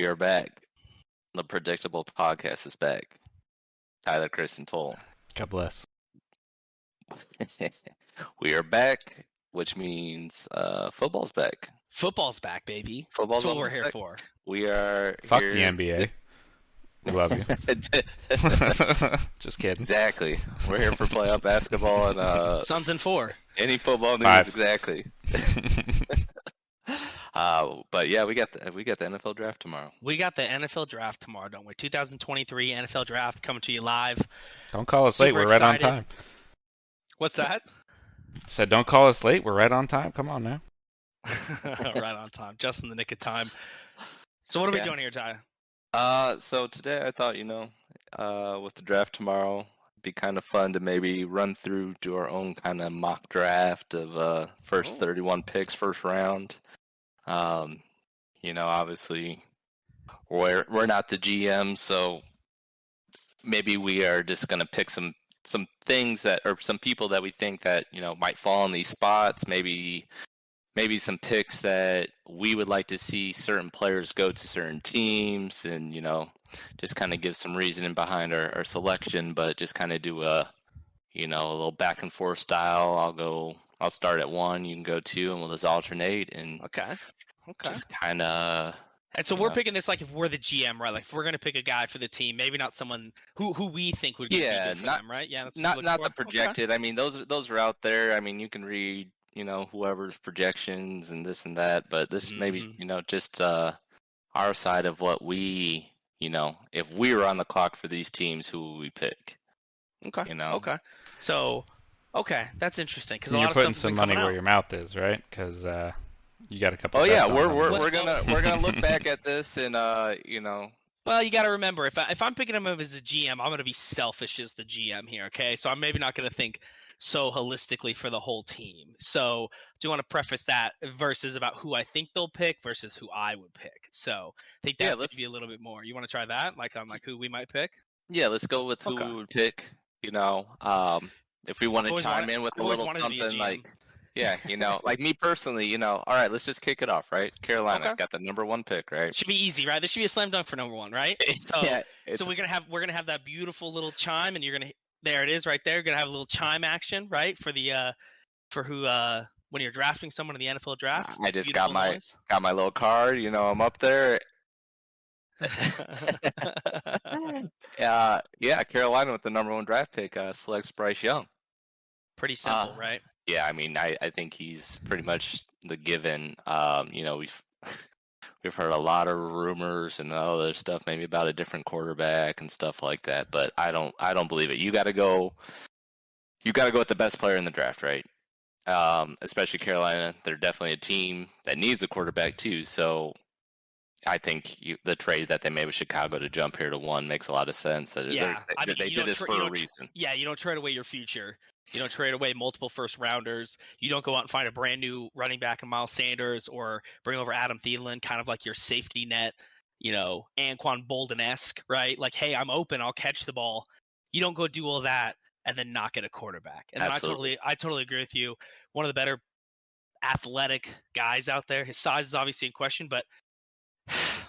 We are back. The predictable podcast is back. Tyler, Chris, and Toll. God bless. we are back, which means uh, football's back. Football's back, baby. Football's That's what we're here back. for. We are Fuck here- the NBA. We love you. Just kidding. exactly. We're here for playoff basketball and uh, Suns in four. any football news. Five. Exactly. uh, but yeah, we got the we got the NFL draft tomorrow. We got the NFL draft tomorrow, don't we? 2023 NFL draft coming to you live. don't call us late. We're right on time. What's that? Said don't call us late. We're right on time. Come on now. right on time, just in the nick of time. So what are we doing here, Ty? Uh, so today I thought, you know, uh, with the draft tomorrow, it'd be kind of fun to maybe run through, do our own kind of mock draft of uh, first Oh. 31 picks, first round. Um, you know, obviously, we're we're not the GM, so maybe we are just gonna pick some some things that or some people that we think that you know might fall in these spots. Maybe maybe some picks that we would like to see certain players go to certain teams and you know just kind of give some reasoning behind our, our selection but just kind of do a you know a little back and forth style i'll go i'll start at one you can go two and we'll just alternate and Okay. Okay. just kind of And so we're Yeah. picking this like if we're the GM, right? Like if we're gonna pick a guy for the team, maybe not someone who who we think would be Yeah, not- them, right? Yeah, not not the for. Okay. projected i mean those those are out there i mean you can read you know whoever's projections and this and that but this maybe Mhm. you know just uh our side of what we you know if we were on the clock for these teams who would we pick Okay. you know? Okay. So, okay, that's interesting because a And lot you're of putting stuff's some money where out. your mouth is, right? Because uh, you got a couple. oh yeah we're we're, we're gonna we're gonna look back at this and uh you know Well, you got to remember if I, if I'm picking him up as a GM, I'm going to be selfish as the GM here. Okay, so I'm maybe not going to think so holistically for the whole team. So do you want to preface that versus about who I think they'll pick versus who I would pick? So I think Yeah, that's let's- maybe a little bit more. You want to try that, like on like who we might pick? yeah let's go with who Okay. we would pick you know um if we want to chime wanted- in with a little be a something like yeah you know like me personally you know all right let's just kick it off right carolina Okay. got the number one pick right Should be easy, right? This should be a slam dunk for number one, right? So yeah so we're gonna have we're gonna have that beautiful little chime, and you're gonna there it is right there. You're gonna have a little chime action, right, for the uh for who uh when you're drafting someone in the NFL draft. I just got my- noise. got my little card you know i'm up there uh yeah carolina with the number one draft pick uh selects bryce young Pretty simple, Uh, right? Yeah, I mean, I, I think he's pretty much the given. Um, you know, we've we've heard a lot of rumors and other stuff, maybe about a different quarterback and stuff like that. But I don't I don't believe it. You got to go. You got to go with the best player in the draft, right? Um, especially Carolina. They're definitely a team that needs a quarterback too. So. I think you, the trade that they made with Chicago to jump here to one makes a lot of sense. Yeah, they're- I mean, they you did don't this tra- for a tra- reason. Yeah, you don't trade away your future. You don't trade away multiple first rounders. You don't go out and find a brand new running back in Miles Sanders or bring over Adam Thielen, kind of like your safety net, you know, Anquan Boldin esque, right? Like, hey, I'm open, I'll catch the ball. You don't go do all that and then not get a quarterback. And I totally, I totally agree with you. One of the better athletic guys out there. His size is obviously in question, but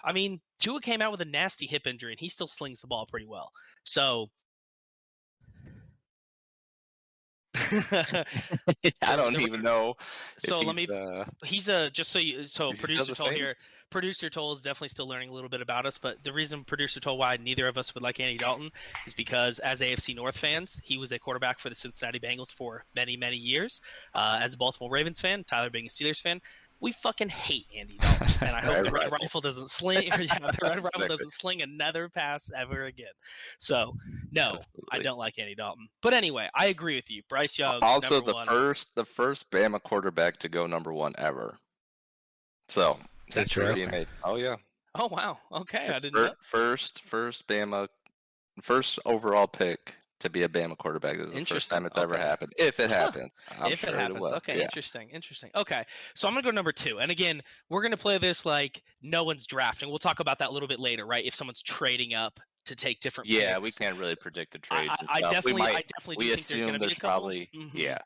I mean, Tua came out with a nasty hip injury and he still slings the ball pretty well. So I don't even know. so let me he's, uh, he's a just so you so is he still producer told here producer told is definitely still learning a little bit about us but the reason producer told why neither of us would like andy dalton is because as afc north fans he was a quarterback for the cincinnati bengals for many many years uh, as a baltimore ravens fan tyler being a steelers fan we fucking hate Andy Dalton, and I hope Red the red Rifle. rifle doesn't sling. yeah, the red rifle Exactly. doesn't sling another pass ever again. So, no, I don't like Andy Dalton. But anyway, I agree with you. Bryce Young, Also, the one. first the first Bama quarterback to go number one ever. So That's pretty interesting. Oh yeah, Oh wow. Okay, I didn't Fir- know. First first Bama, first overall pick to be a Bama quarterback. This is the first Interesting. time it's ever happened. If it happens, if sure it happens. will. okay, Yeah. interesting, interesting. Okay, so I'm gonna go number two, and again, we're gonna play this like no one's drafting. We'll talk about that a little bit later, right? If someone's trading up to take different. Yeah, picks. we can't really predict the trades. I, I definitely, we might, I definitely do we think there's gonna be a there's couple. probably Mhm. yeah.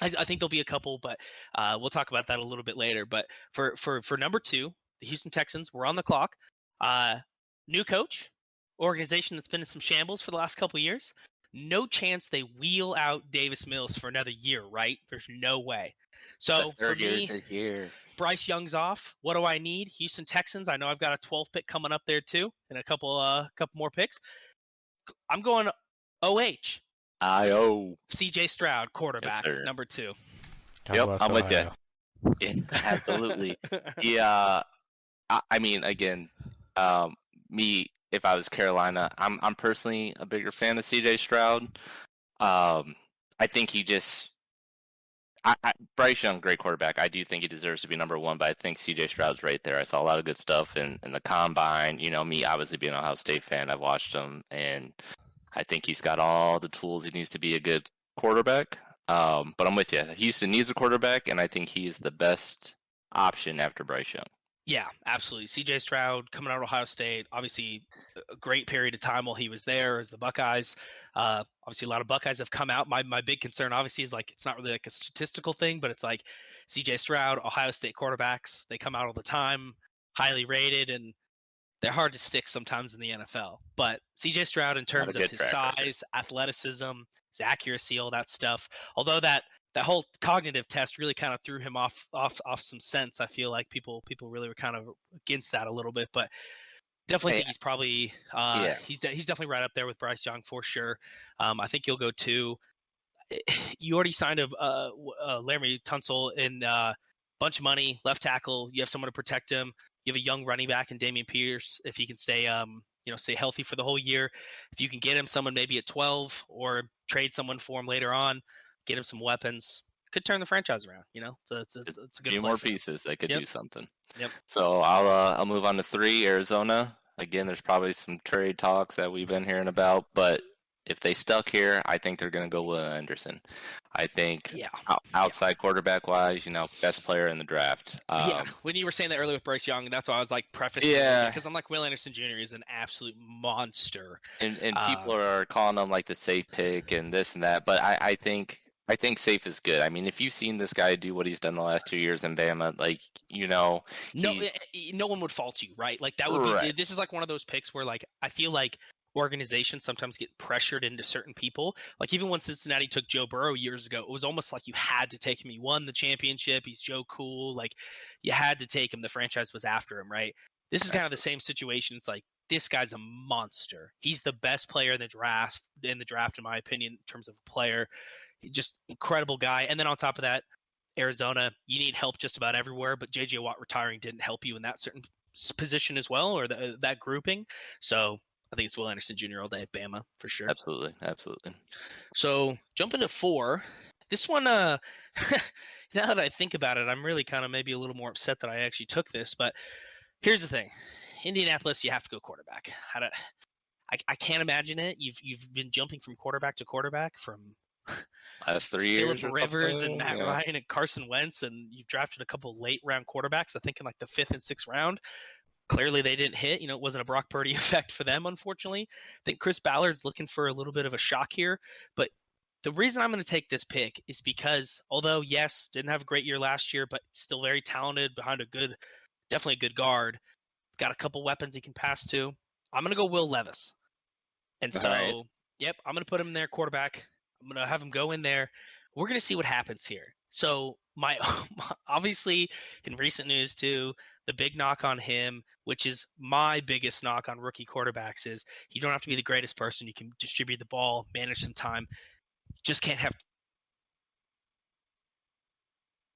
I, I think there'll be a couple, but uh, we'll talk about that a little bit later. But for for for number two, the Houston Texans, we're on the clock. Uh, new coach, organization that's been in some shambles for the last couple of years. No chance they wheel out Davis Mills for another year, right? There's no way. So the third for me, year's a year. Bryce Young's off. What do I need? Houston Texans. I know I've got a 12 pick coming up there too, and a couple uh couple more picks. I'm going OH. I-O. CJ Stroud, quarterback, sir. number two. God Yep, I'm with ya. Ohio. Yeah, absolutely. yeah, I, I mean, again, um, me if I was Carolina, I'm I'm personally a bigger fan of CJ Stroud. Um, I think he just, I, I, Bryce Young, great quarterback. I do think he deserves to be number one, but I think CJ Stroud's right there. I saw a lot of good stuff in in the combine. You know, me obviously being an Ohio State fan, I've watched him, and I think he's got all the tools he needs to be a good quarterback. Um, but I'm with you. Houston needs a quarterback, and I think he is the best option after Bryce Young. Yeah, absolutely. CJ Stroud coming out of Ohio State, obviously a great period of time while he was there as the Buckeyes. Uh, obviously, a lot of Buckeyes have come out. My my big concern, obviously, is like it's not really like a statistical thing, but it's like CJ Stroud, Ohio State quarterbacks, they come out all the time, highly rated, and they're hard to stick sometimes in the NFL. But CJ Stroud, in terms of his track size, athleticism, his accuracy, all that stuff, although that that whole cognitive test really kind of threw him off off off some sense. I feel like people people really were kind of against that a little bit, but definitely Hey, think he's probably uh, yeah. he's de- he's definitely right up there with Bryce Young for sure. Um, I think he'll go two. You already signed a uh, uh, Laremy Tunsil in uh, bunch of money, left tackle. You have someone to protect him. You have a young running back in Dameon Pierce if he can stay um you know stay healthy for the whole year. If you can get him someone maybe at 12 or trade someone for him later on, get him some weapons, could turn the franchise around. You know, so it's it's, it's a A good few more pieces that could Yep. do something. Yep. So I'll uh, I'll move on to three. Arizona. Again, there's probably some trade talks that we've been hearing about, but if they stuck here, I think they're going to go with Anderson. I think Yeah. out- outside quarterback wise, you know, best player in the draft. Um, yeah, when you were saying that earlier with Bryce Young, that's why I was like prefacing Yeah. because I'm like Will Anderson Jr. is an absolute monster. and and people are calling him like the safe pick and this and that, but I, I think I think safe is good. I mean, if you've seen this guy do what he's done the last two years in Bama, like you know, No, eh, eh, no one would fault you, right? Like that would be. This is like one of those picks where like I feel like organizations sometimes get pressured into certain people. Like even when Cincinnati took Joe Burrow years ago, it was almost like you had to take him. He won the championship. He's Joe Cool. Like you had to take him. The franchise was after him, right? This is kind of the same situation. It's like this guy's a monster. He's the best player in the draft in the draft, in my opinion, in terms of a player. Just incredible guy. And then on top of that, Arizona, you need help just about everywhere, but JJ Watt retiring didn't help you in that certain position as well, or the, that grouping. So I think it's Will Anderson Jr. all day at Bama for sure. absolutely, absolutely. So jumping to four, this one, uh, now that I think about it, I'm really kind of maybe a little more upset that I actually took this. But here's the thing: Indianapolis, you have to go quarterback. To, I, I can't imagine it. You've you've been jumping from quarterback to quarterback from Last three years, Rivers something, and Matt yeah. Ryan and Carson Wentz, and you've drafted a couple late round quarterbacks. I think in like the fifth and sixth round. Clearly, they didn't hit. You know, it wasn't a Brock Purdy effect for them, unfortunately. I think Chris Ballard's looking for a little bit of a shock here. But the reason I'm going to take this pick is because, although yes, didn't have a great year last year, but still very talented behind a good, definitely a good guard. Got a couple weapons he can pass to. I'm going to go Will Levis. And so, right. yep, I'm going to put him there, quarterback. I'm to have him go in there. We're to see what happens here. So, my obviously in recent news too, the big knock on him, which is my biggest knock on rookie quarterbacks, is you don't have to be the greatest person. You can distribute the ball, manage some time. Just can't have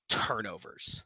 turnovers,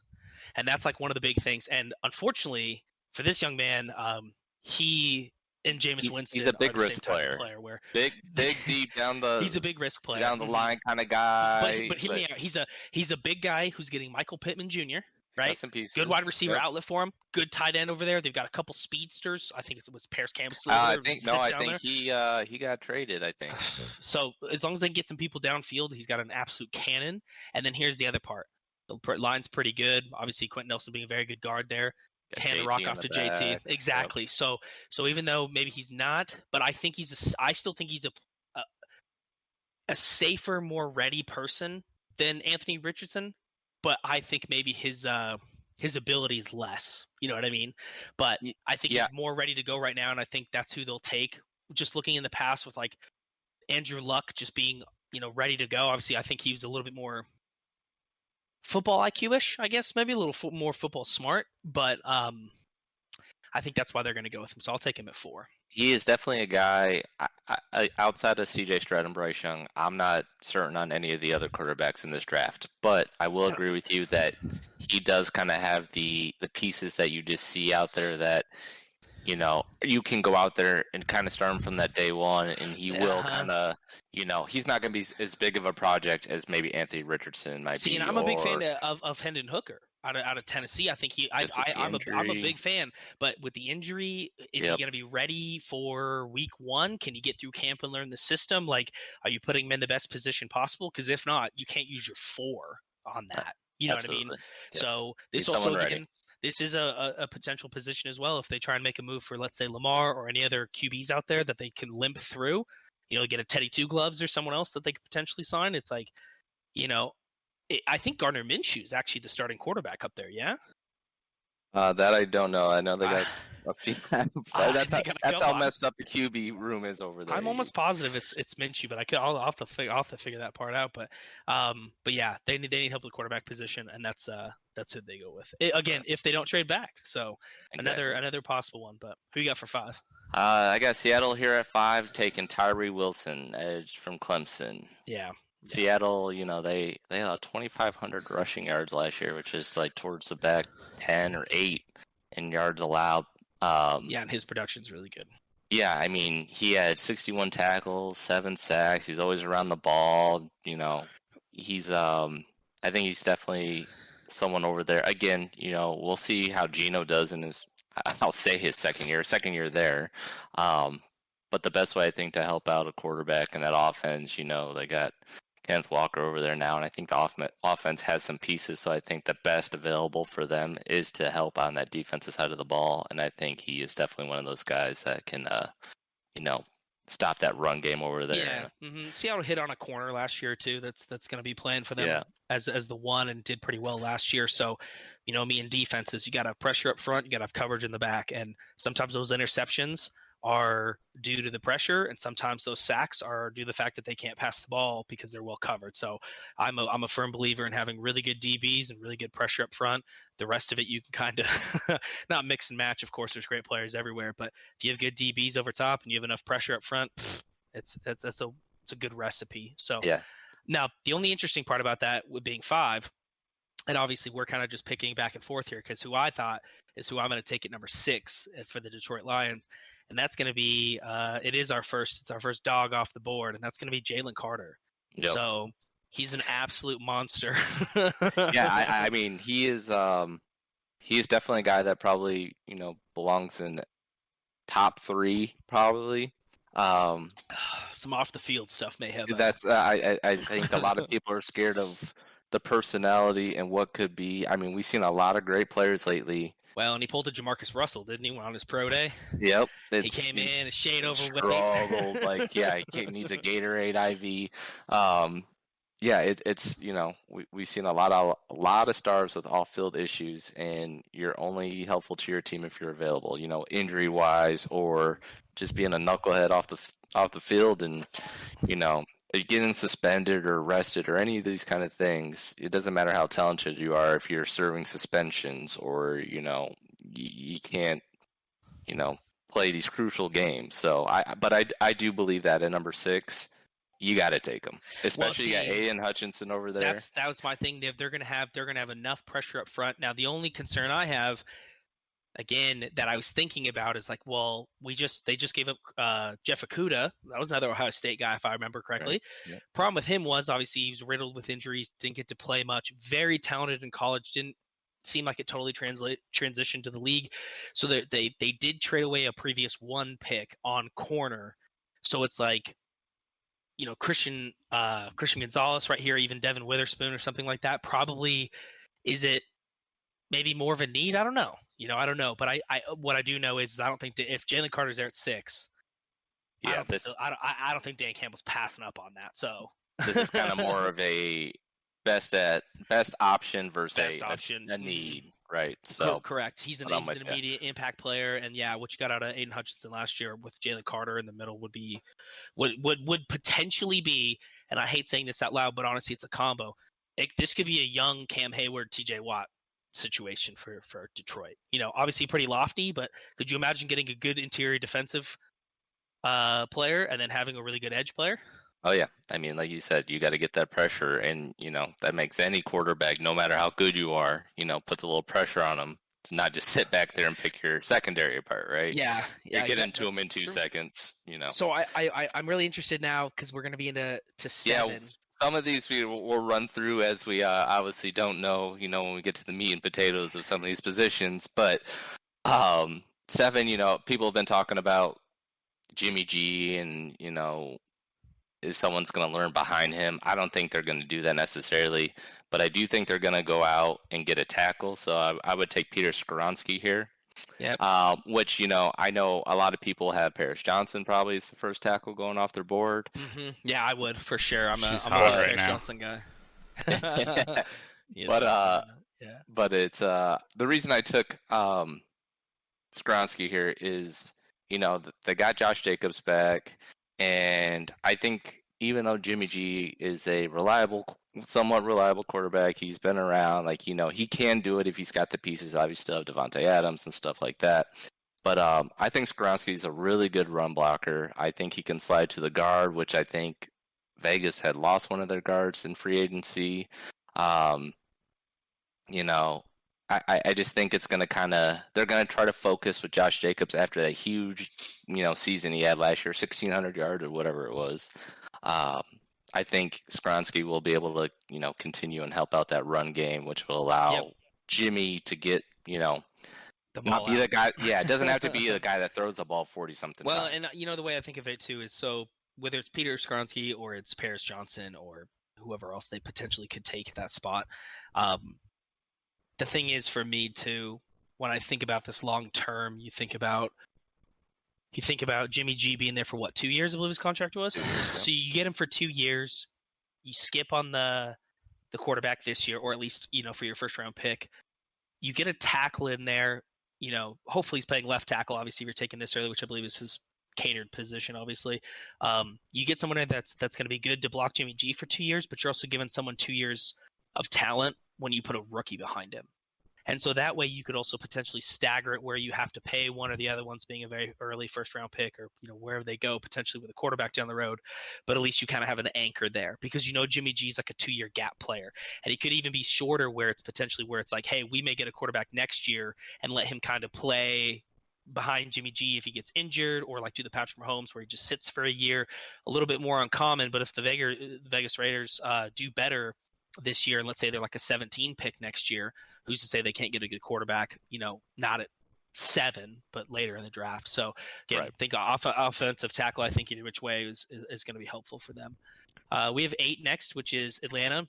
and that's like one of the big things. And unfortunately for this young man, um, he and James He's- Winston he's a big risk player. player where Big, big, deep down the he's a big risk player. down the line kind of guy. But but hear me out. He's a he's a big guy who's getting Michael Pittman Jr. Right, good wide receiver Yep. outlet for him. Good tight end over there. They've got a couple speedsters. I think it was Parris Campbell. Uh, I think no, I think he uh he got traded. I think. So as long as they can get some people downfield, he's got an absolute cannon. And then here's the other part. The line's pretty good. Obviously, Quenton Nelson being a very good guard there. Got hand the rock off the to JT. back. Yep. Exactly. So so even though maybe he's not, but I think he's a I still think he's a a, a safer, more ready person than Anthony Richardson. But I think maybe his uh his ability is less. You know what I mean? But I think yeah. he's more ready to go right now, and I think that's who they'll take. Just looking in the past with like Andrew Luck just being you know ready to go. Obviously, I think he was a little bit more football IQ-ish, I guess, maybe a little fo- more football smart. But um, I think that's why they're going to go with him. So I'll take him at four. He is definitely a guy I, I, outside of C.J. Stroud and Bryce Young. I'm not certain on any of the other quarterbacks in this draft, but I will agree with you that he does kind of have the the pieces that you just see out there that you know, you can go out there and kind of start him from that day one, and he will Uh-huh. kind of, you know, he's not going to be as big of a project as maybe Anthony Richardson might See, be. See, and I'm a big fan of, of Hendon Hooker out of, out of Tennessee. I think he, I, I, I'm a, I'm a big fan. But with the injury, is he going to be ready for week one? Can he get through camp and learn the system? Like, are you putting him in the best position possible? Because if not, you can't use your four on that. You know what I mean? Yep. So this also again, this is a, a, potential position as well. If they try and make a move for, let's say, Lamar or any other QBs out there that they can limp through, you know, get a Teddy Two Gloves or someone else that they could potentially sign. It's like, you know, it, I think Gardner Minshew is actually the starting quarterback up there. Yeah, Uh, that I don't know. I know they got a. Ah, that's how, that's how messed up the QB room is over there. I'm almost positive it's it's Minshew, but I could I'll, I'll have to figure I'll have to figure that part out. But um, but yeah, they need they need help with the quarterback position, and that's uh that's who they go with. I- again, if they don't trade back, so Exactly. another another possible one. But who you got for five? Uh, I got Seattle here at five, taking Tyree Wilson, edge from Clemson. Yeah, Seattle, you know, they they had 2,500 rushing yards last year, which is like towards the back 10 or 8 in yards allowed. Um, yeah, and his production's really good. yeah, I mean, he had 61 tackles, seven sacks. He's always around the ball. You know, he's um, I think he's definitely someone over there. Again, you know, we'll see how Geno does in his. I'll say his second year, second year there. Um, but the best way I think to help out a quarterback in that offense, you know, they got Kenneth Walker over there now, and I think the off- offense has some pieces. So I think the best available for them is to help on that defensive side of the ball, and I think he is definitely one of those guys that can, uh, you know, stop that run game over there. Yeah, hmm Seattle hit on a corner last year too. That's that's going to be playing for them Yeah. as as the one and did pretty well last year. So, you know, me in defenses, you got to have pressure up front, you got to have coverage in the back, and sometimes those interceptions are due to the pressure, and sometimes those sacks are due to the fact that they can't pass the ball because they're well covered. So, I'm a I'm a firm believer in having really good DBs and really good pressure up front. The rest of it you can kind of not mix and match. Of course, there's great players everywhere, but if you have good DBs over top and you have enough pressure up front, it's it's that's a it's a good recipe. So Yeah. now the only interesting part about that with being five, and obviously we're kind of just picking back and forth here because who I thought is who I'm going to take at number six uh, for the Detroit Lions, and that's going to be uh, it is our first it's our first dog off the board, and that's going to be Jalen Carter. Yep. So he's an absolute monster. yeah, I, I mean, he is um, he is definitely a guy that probably you know belongs in top three probably. Um, some off the field stuff may have. uh, that's uh, I I I think a lot of people are scared of the personality and what could be. I mean, we've seen a lot of great players lately. Well, and he pulled a Jamarcus Russell, didn't he, on his pro day? Yep, He came in, a shade over struggled. like, yeah, he ca- needs a Gatorade IV. Um, yeah, it, it's you know we we've seen a lot of a lot of stars with off field issues, and you're only helpful to your team if you're available. You know, injury wise or just being a knucklehead off the off the field, and you know Uh, getting suspended or arrested or any of these kind of things. It doesn't matter how talented you are if you're serving suspensions or you know you, you can't you know play these crucial games. So I, but I, I do believe that at number six, you got to take them, especially you got see, Aidan Hutchinson over there. That's that was my thing. They're, they're gonna have they're gonna have enough pressure up front. Now the only concern I have, again, that I was thinking about is like, well, we just they just gave up uh, Jeff Okudah. That was another Ohio State guy, if I remember correctly. yeah. Problem with him was obviously he was riddled with injuries, didn't get to play much. Very talented in college, didn't seem like it totally translate transitioned to the league. So they they they did trade away a previous one pick on corner. So it's like you know Christian uh, Christian Gonzalez right here, even Devon Witherspoon or something like that. Probably is it maybe more of a need? I don't know. You know, I don't know. But I, I what I do know is, I don't think that if Jalen Carter's there at six, I yeah, don't, this think, I, don't, I I don't think Dan Campbell's passing up on that. So this is kind of more of a best at best option versus best a, option a Mhm. need, right? So correct. He's an, he's an immediate impact player, and yeah, what you got out of Aidan Hutchinson last year with Jalen Carter in the middle would be would would would potentially be. And I hate saying this out loud, but honestly, it's a combo. It, this could be a young Cam Heyward, T.J. Watt situation for for Detroit. You know, obviously pretty lofty, but could you imagine getting a good interior defensive uh, player and then having a really good edge player? Oh yeah, I mean, like you said, you got to get that pressure, and you know that makes any quarterback, no matter how good you are, you know, puts a little pressure on them to not just sit back there and pick your secondary apart, right? Yeah, yeah. You get into them in two true. seconds, you know. So I, I, I'm really interested now because we're going to be into to seven. Yeah, some of these we will run through as we uh, obviously don't know, you know, when we get to the meat and potatoes of some of these positions, but um, seven, you know, people have been talking about Jimmy G and you know if someone's going to learn behind him. I don't think they're going to do that necessarily, but I do think they're going to go out and get a tackle. So I, I would take Peter Skoronski here. Yeah. Um, which you know, I know a lot of people have Paris Johnson probably is the first tackle going off their board. Mm-hmm. Yeah, I would for sure. I'm She's a, I'm a right Paris now. Johnson guy. but uh, yeah. But it's uh the reason I took um Skoronski here is you know they got Josh Jacobs back. And I think even though Jimmy G is a reliable, somewhat reliable quarterback, he's been around. Like you know, he can do it if he's got the pieces. Obviously, still have Davante Adams and stuff like that. But um, I think Skoronski is a really good run blocker. I think he can slide to the guard, which I think Vegas had lost one of their guards in free agency. Um, you know, I, I just think it's going to kind of they're going to try to focus with Josh Jacobs after that huge you know season he had last year, sixteen hundred yards or whatever it was. Um, I think Skoronski will be able to you know continue and help out that run game, which will allow yep. Jimmy to get you know not be out. the guy. Yeah, it doesn't have to be the guy that throws the ball forty something. Well, times. and you know the way I think of it too is so whether it's Peter Skoronski or it's Paris Johnson or whoever else they potentially could take that spot. Um, the thing is for me too, when I think about this long term, you think about you think about Jimmy G being there for what two years? I believe his contract was. So you get him for two years. You skip on the the quarterback this year, or at least you know for your first round pick. You get a tackle in there. You know, hopefully he's playing left tackle. Obviously, if you're taking this early, which I believe is his catered position. Obviously, um, you get someone that's that's going to be good to block Jimmy G for two years, but you're also giving someone two years of talent when you put a rookie behind him. And so that way you could also potentially stagger it where you have to pay one or the other ones being a very early first round pick or you know wherever they go potentially with a quarterback down the road, but at least you kind of have an anchor there because you know Jimmy G's like a 2-year gap player and he could even be shorter where it's potentially where it's like hey, we may get a quarterback next year and let him kind of play behind Jimmy G if he gets injured, or like do the Patrick Mahomes where he just sits for a year, a little bit more uncommon. But if the Vegas, Vegas Raiders uh, do better this year, and let's say they're like a 17 pick next year, who's to say they can't get a good quarterback? You know, not at seven, but later in the draft. So again, right. think off- offensive tackle. I think either which way is is, is going to be helpful for them. Uh, we have eight next, which is Atlanta.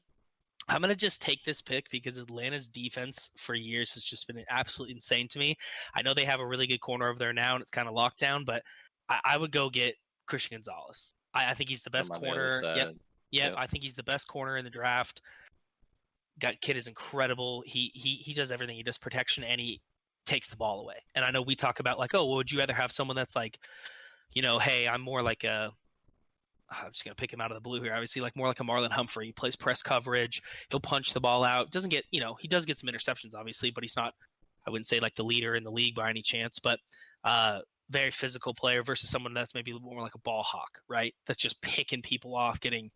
I'm going to just take this pick because Atlanta's defense for years has just been absolutely insane to me. I know they have a really good corner over there now, and it's kind of locked down, but I, I would go get Christian Gonzalez. I, I think he's the best corner. Yep. Yeah, yep. I think he's the best corner in the draft. Got kid is incredible. He he he does everything. He does protection and he takes the ball away. And I know we talk about like, oh, well, would you rather have someone that's like, you know, hey, I'm more like a I'm just gonna pick him out of the blue here. Obviously, like more like a Marlon Humphrey. He plays press coverage. He'll punch the ball out. Doesn't get you know he does get some interceptions, obviously, but he's not. I wouldn't say like the leader in the league by any chance, but uh, very physical player versus someone that's maybe more like a ball hawk, right? That's just picking people off, getting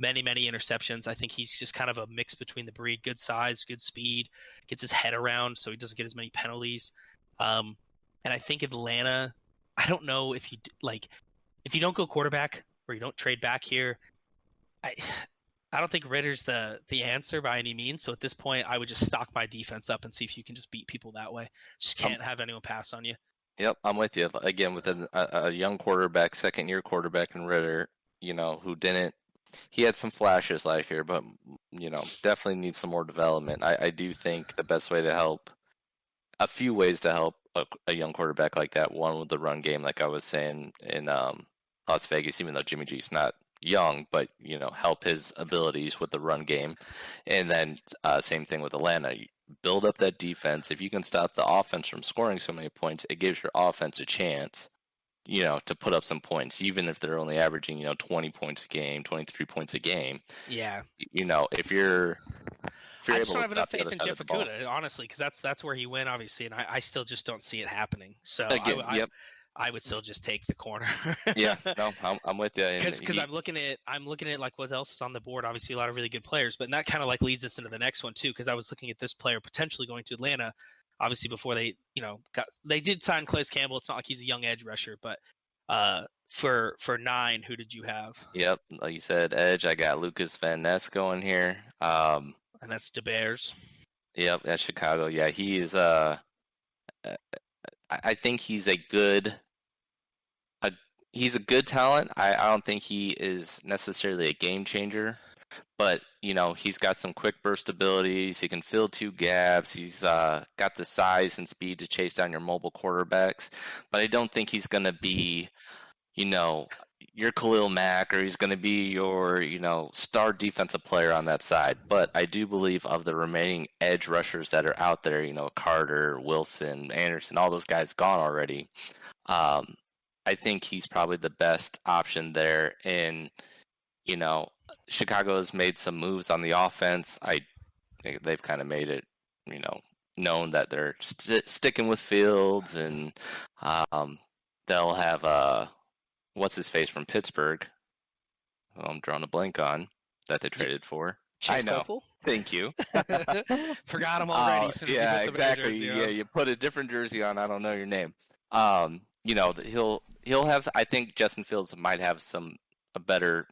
many, many interceptions. I think he's just kind of a mix between the breed, good size, good speed, gets his head around, so he doesn't get as many penalties. Um, and I think Atlanta, I don't know if you like, if you don't go quarterback or you don't trade back here, I, I don't think Ridder's the the answer by any means. So at this point, I would just stock my defense up and see if you can just beat people that way. Just can't have anyone pass on you. Yep, I'm with you. Again, with a, a young quarterback, second year quarterback in Ritter. you know, who didn't he had some flashes last year, but you know, definitely needs some more development. I, I do think the best way to help, a few ways to help a, a, young quarterback like that. One with the run game, like I was saying in um, Las Vegas, even though Jimmy G's not young, but you know, help his abilities with the run game, and then uh, same thing with Atlanta. build up that defense. If you can stop the offense from scoring so many points, it gives your offense a chance, you know, to put up some points, even if they're only averaging, you know, 20 points a game, 23 points a game. Yeah. You know, if you're if you're I just don't have enough faith in Jeff of the ball- Okudah, honestly, because that's that's where he went, obviously, and I, I still just don't see it happening. So Again, I, I, yep. I would still just take the corner. Yeah, no, I'm, I'm with you. because I'm looking at I'm looking at like what else is on the board. Obviously, a lot of really good players, but that kind of like leads us into the next one too. Because I was looking at this player potentially going to Atlanta. Obviously, before they you know got they did sign Calais Campbell. It's not like he's a young edge rusher, but uh for for nine, who did you have? Yep, like you said, Edge. I got Lukas Van Ness going here. Um, And that's the DeBears. yep, that's Chicago. Yeah, he is. Uh, uh, I I think he's a good. A he's a good talent. I, I don't think he is necessarily a game changer, but you know he's got some quick burst abilities. He can fill two gaps. He's uh, got the size and speed to chase down your mobile quarterbacks. But I don't think he's going to be, you know, your Khalil Mack or he's going to be your, you know, star defensive player on that side. But I do believe of the remaining edge rushers that are out there, you know, Carter, Wilson, Anderson, all those guys gone already. Um, I think he's probably the best option there. And, you know, Chicago has made some moves on the offense. I they've kind of made it, you know, known that they're st- sticking with Fields and um, they'll have uh, what's his face from Pittsburgh. who I'm drawing a blank on that they traded for. Chase I know. Thank you. Forgot him already. Uh, soon he yeah, exactly. Yeah, you put a different jersey on. I don't know your name. Um, you know, he'll he'll have. I think Justin Fields might have some a better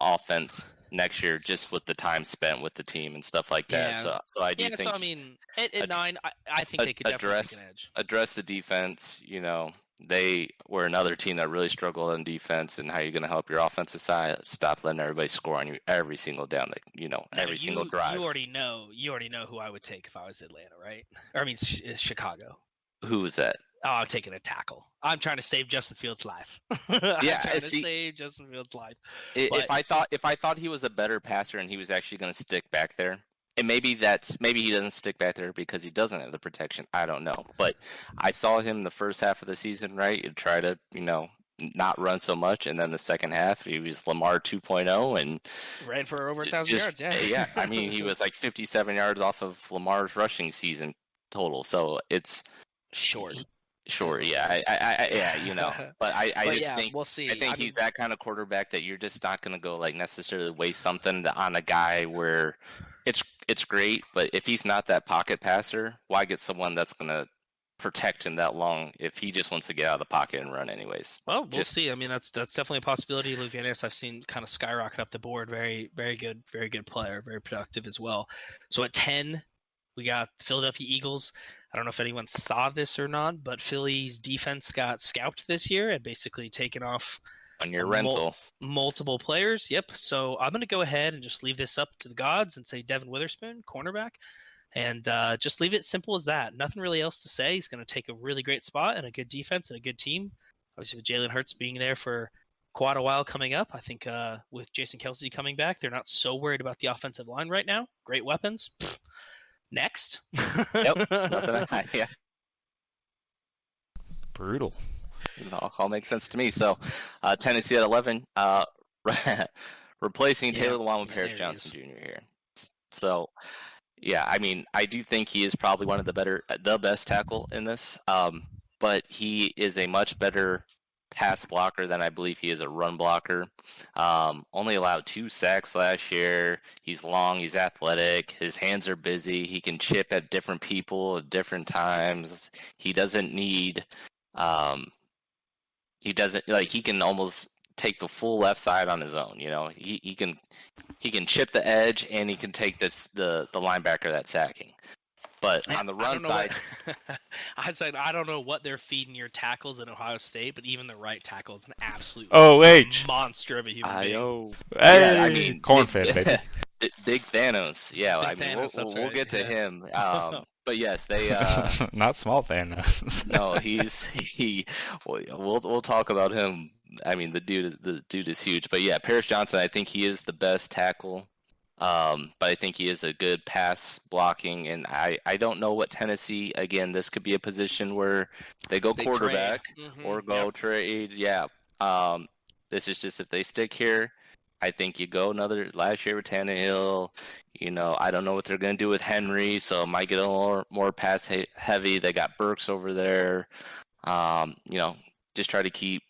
offense next year, just with the time spent with the team and stuff like that. Yeah. So, so I do Yeah, think so I mean, at, at ad- nine, I, I think they ad- could definitely address- take an edge. address the defense. You know, they were another team that really struggled on defense, and how you're going to help your offensive side stop letting everybody score on you every single down. Like you know, No, every you, single drive. You already know. You already know who I would take if I was Atlanta, right? Or I mean, uh, Chicago. Who was that? Oh, I'm taking a tackle. I'm trying to save Justin Fields' life. I'm Yeah, trying to save Justin Fields' life. I- But- If I thought if I thought he was a better passer and he was actually going to stick back there, and maybe that's maybe he doesn't stick back there because he doesn't have the protection. I don't know, but I saw him the first half of the season, right? He'd try to you know not run so much, and then the second half he was Lamar 2.0 and Ran for over a thousand yards. Yeah. yeah. I mean, he was like 57 yards off of Lamar's rushing season total. So it's short. Sure, yeah, I, I, I yeah, you know, but I, I but just yeah, think we'll see. I think mean, he's that kind of quarterback that you're just not going to go like necessarily waste something to- on a guy where it's it's great, but if he's not that pocket passer, why get someone that's going to protect him that long if he just wants to get out of the pocket and run anyways? Well, we'll just- see. I mean, that's that's definitely a possibility. Lou Van I've seen kind of skyrocket up the board. Very, very good, very good player, very productive as well. So at ten, we got Philadelphia Eagles. I don't know if anyone saw this or not, but Philly's defense got scalped this year and basically taken off On your Mul- rental, multiple players. Yep. So I'm going to go ahead and just leave this up to the gods and say Devon Witherspoon, cornerback, and uh, just leave it simple as that. Nothing really else to say. He's going to take a really great spot and a good defense and a good team. Obviously, with Jalen Hurts being there for quite a while coming up, I think uh, with Jason Kelce coming back, they're not so worried about the offensive line right now. Great weapons. Pfft. Next. Yep, nothing, yeah, Brutal. it all, all makes sense to me. So uh, Tennessee at 11, uh, replacing Yeah, Taylor Lewan with Paris there he Johnson Jr. here. So, yeah, I mean, I do think he is probably one of the better, the best tackle in this. Um, but he is a much better pass blocker than I believe he is a run blocker. Um, only allowed two sacks last year. He's long, he's athletic, his hands are busy. He can chip at different people at different times. He doesn't need, um, he doesn't like he can almost take the full left side on his own. You know, he, he can he can chip the edge and he can take this the the linebacker that's sacking. But on the I run don't side, what- I said I don't know what they're feeding your tackles in Ohio State, but even the right tackle is an absolute Oh, H. monster of a human I being. know. Hey, Yeah, I mean, corn big- fed, baby. Big- Big Thanos, yeah. Big I mean, Thanos, we'll, we'll right, get to yeah. him. Um, but yes, they. Uh, Not small fan. no, he's he. We'll we'll we'll talk about him. I mean, the dude the dude is huge. But yeah, Paris Johnson, I think he is the best tackle Um, but I think he is a good pass blocking, and I, I don't know what Tennessee. Again, this could be a position where they go They quarterback. Mhm, or go trade. Yeah. Um, this is just if they stick here. I think you go another last year with Tannehill. You know, I don't know what they're going to do with Henry, so it might get a little more, more pass he- heavy. They got Burks over there. Um, you know, just try to keep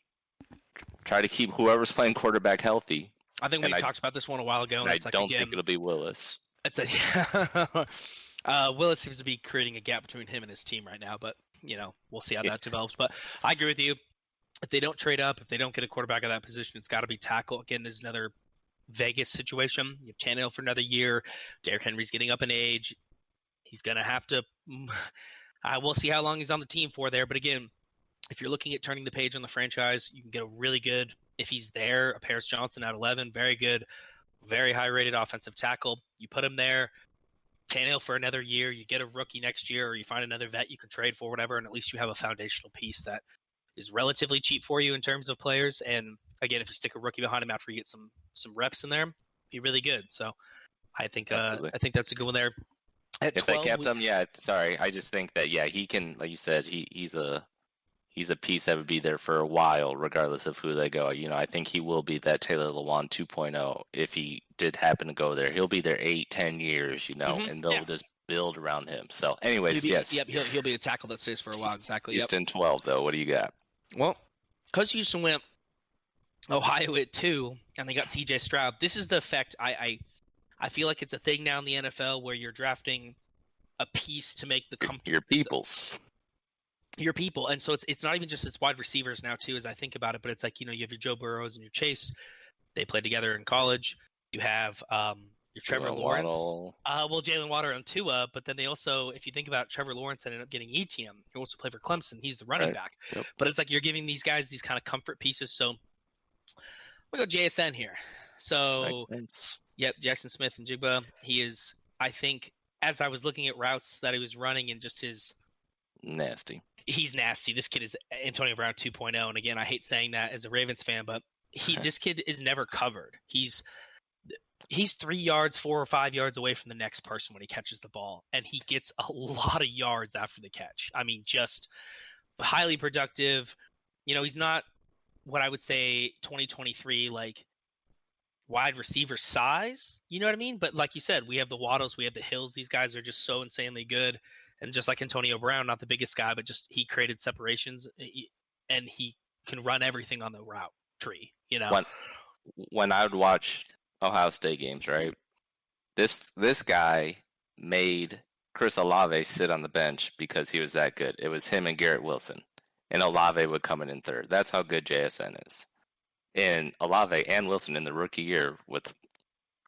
try to keep whoever's playing quarterback healthy. I think we and I- talked about this one a while ago. And I it's like don't again, think it'll be Willis. it's a uh, Willis seems to be creating a gap between him and his team right now, but you know we'll see how that develops. But I agree with you. If they don't trade up, if they don't get a quarterback at that position, it's got to be tackle. Again, there's another Vegas situation. You have Tannehill for another year. Derrick Henry's getting up in age. He's gonna have to. I will see how long he's on the team for there. But again, if you're looking at turning the page on the franchise, you can get a really good if he's there. A Paris Johnson at 11, very good, very high rated offensive tackle. You put him there. Tannehill for another year. You get a rookie next year, or you find another vet you can trade for, whatever, and at least you have a foundational piece that is relatively cheap for you in terms of players. And again, if you stick a rookie behind him after you get some some reps in there, be really good. So I think uh, I think that's a good one there. At If 12, they kept we- him, yeah. Sorry, I just think that yeah, he can. Like you said, he he's a he's a piece that would be there for a while, regardless of who they go. You know, I think he will be that Taylor Lewan 2.0 if he did happen to go there. He'll be there eight, ten years, you know, Mhm, and they'll yeah. just build around him. So, anyways, be, yes, Yep, he'll, he'll be a tackle that stays for a while. Exactly. Yep. Houston 12 though. What do you got? Well, because Houston went Ohio at two, and they got C.J. Stroud. This is the effect I, I I feel like it's a thing now in the NFL where you're drafting a piece to make the com- Your peoples. Your people, and so it's it's not even just it's wide receivers now too. As I think about it, but it's like you know you have your Joe Burrows and your Chase. They played together in college. You have um, your Trevor Jalen Lawrence. Waddle. Uh, well, Jaylen Waddle and Tua, but then they also, if you think about it, Trevor Lawrence ended up getting ETN. He also played for Clemson. He's the running Right. back. Yep. But it's like you're giving these guys these kind of comfort pieces. So we go JSN here. So yep, Jaxon Smith-Njigba. He is, I think, as I was looking at routes that he was running and just his, Nasty. He's nasty. This kid is Antonio Brown 2.0. And again, I hate saying that as a Ravens fan, but he, this kid is never covered. He's he's three yards, four or five yards away from the next person when he catches the ball, and he gets a lot of yards after the catch. I mean, just highly productive. You know, he's not what I would say 2023 like wide receiver size. You know what I mean? But like you said, we have the Waddles, we have the Hills. These guys are just so insanely good. And just like Antonio Brown, not the biggest guy, but just he created separations, eh, and he can run everything on the route tree. You know, When when I would watch Ohio State games, right? This this guy made Chris Olave sit on the bench because he was that good. It was him and Garrett Wilson, and Olave would come in in third. That's how good JSN is. And Olave and Wilson in the rookie year with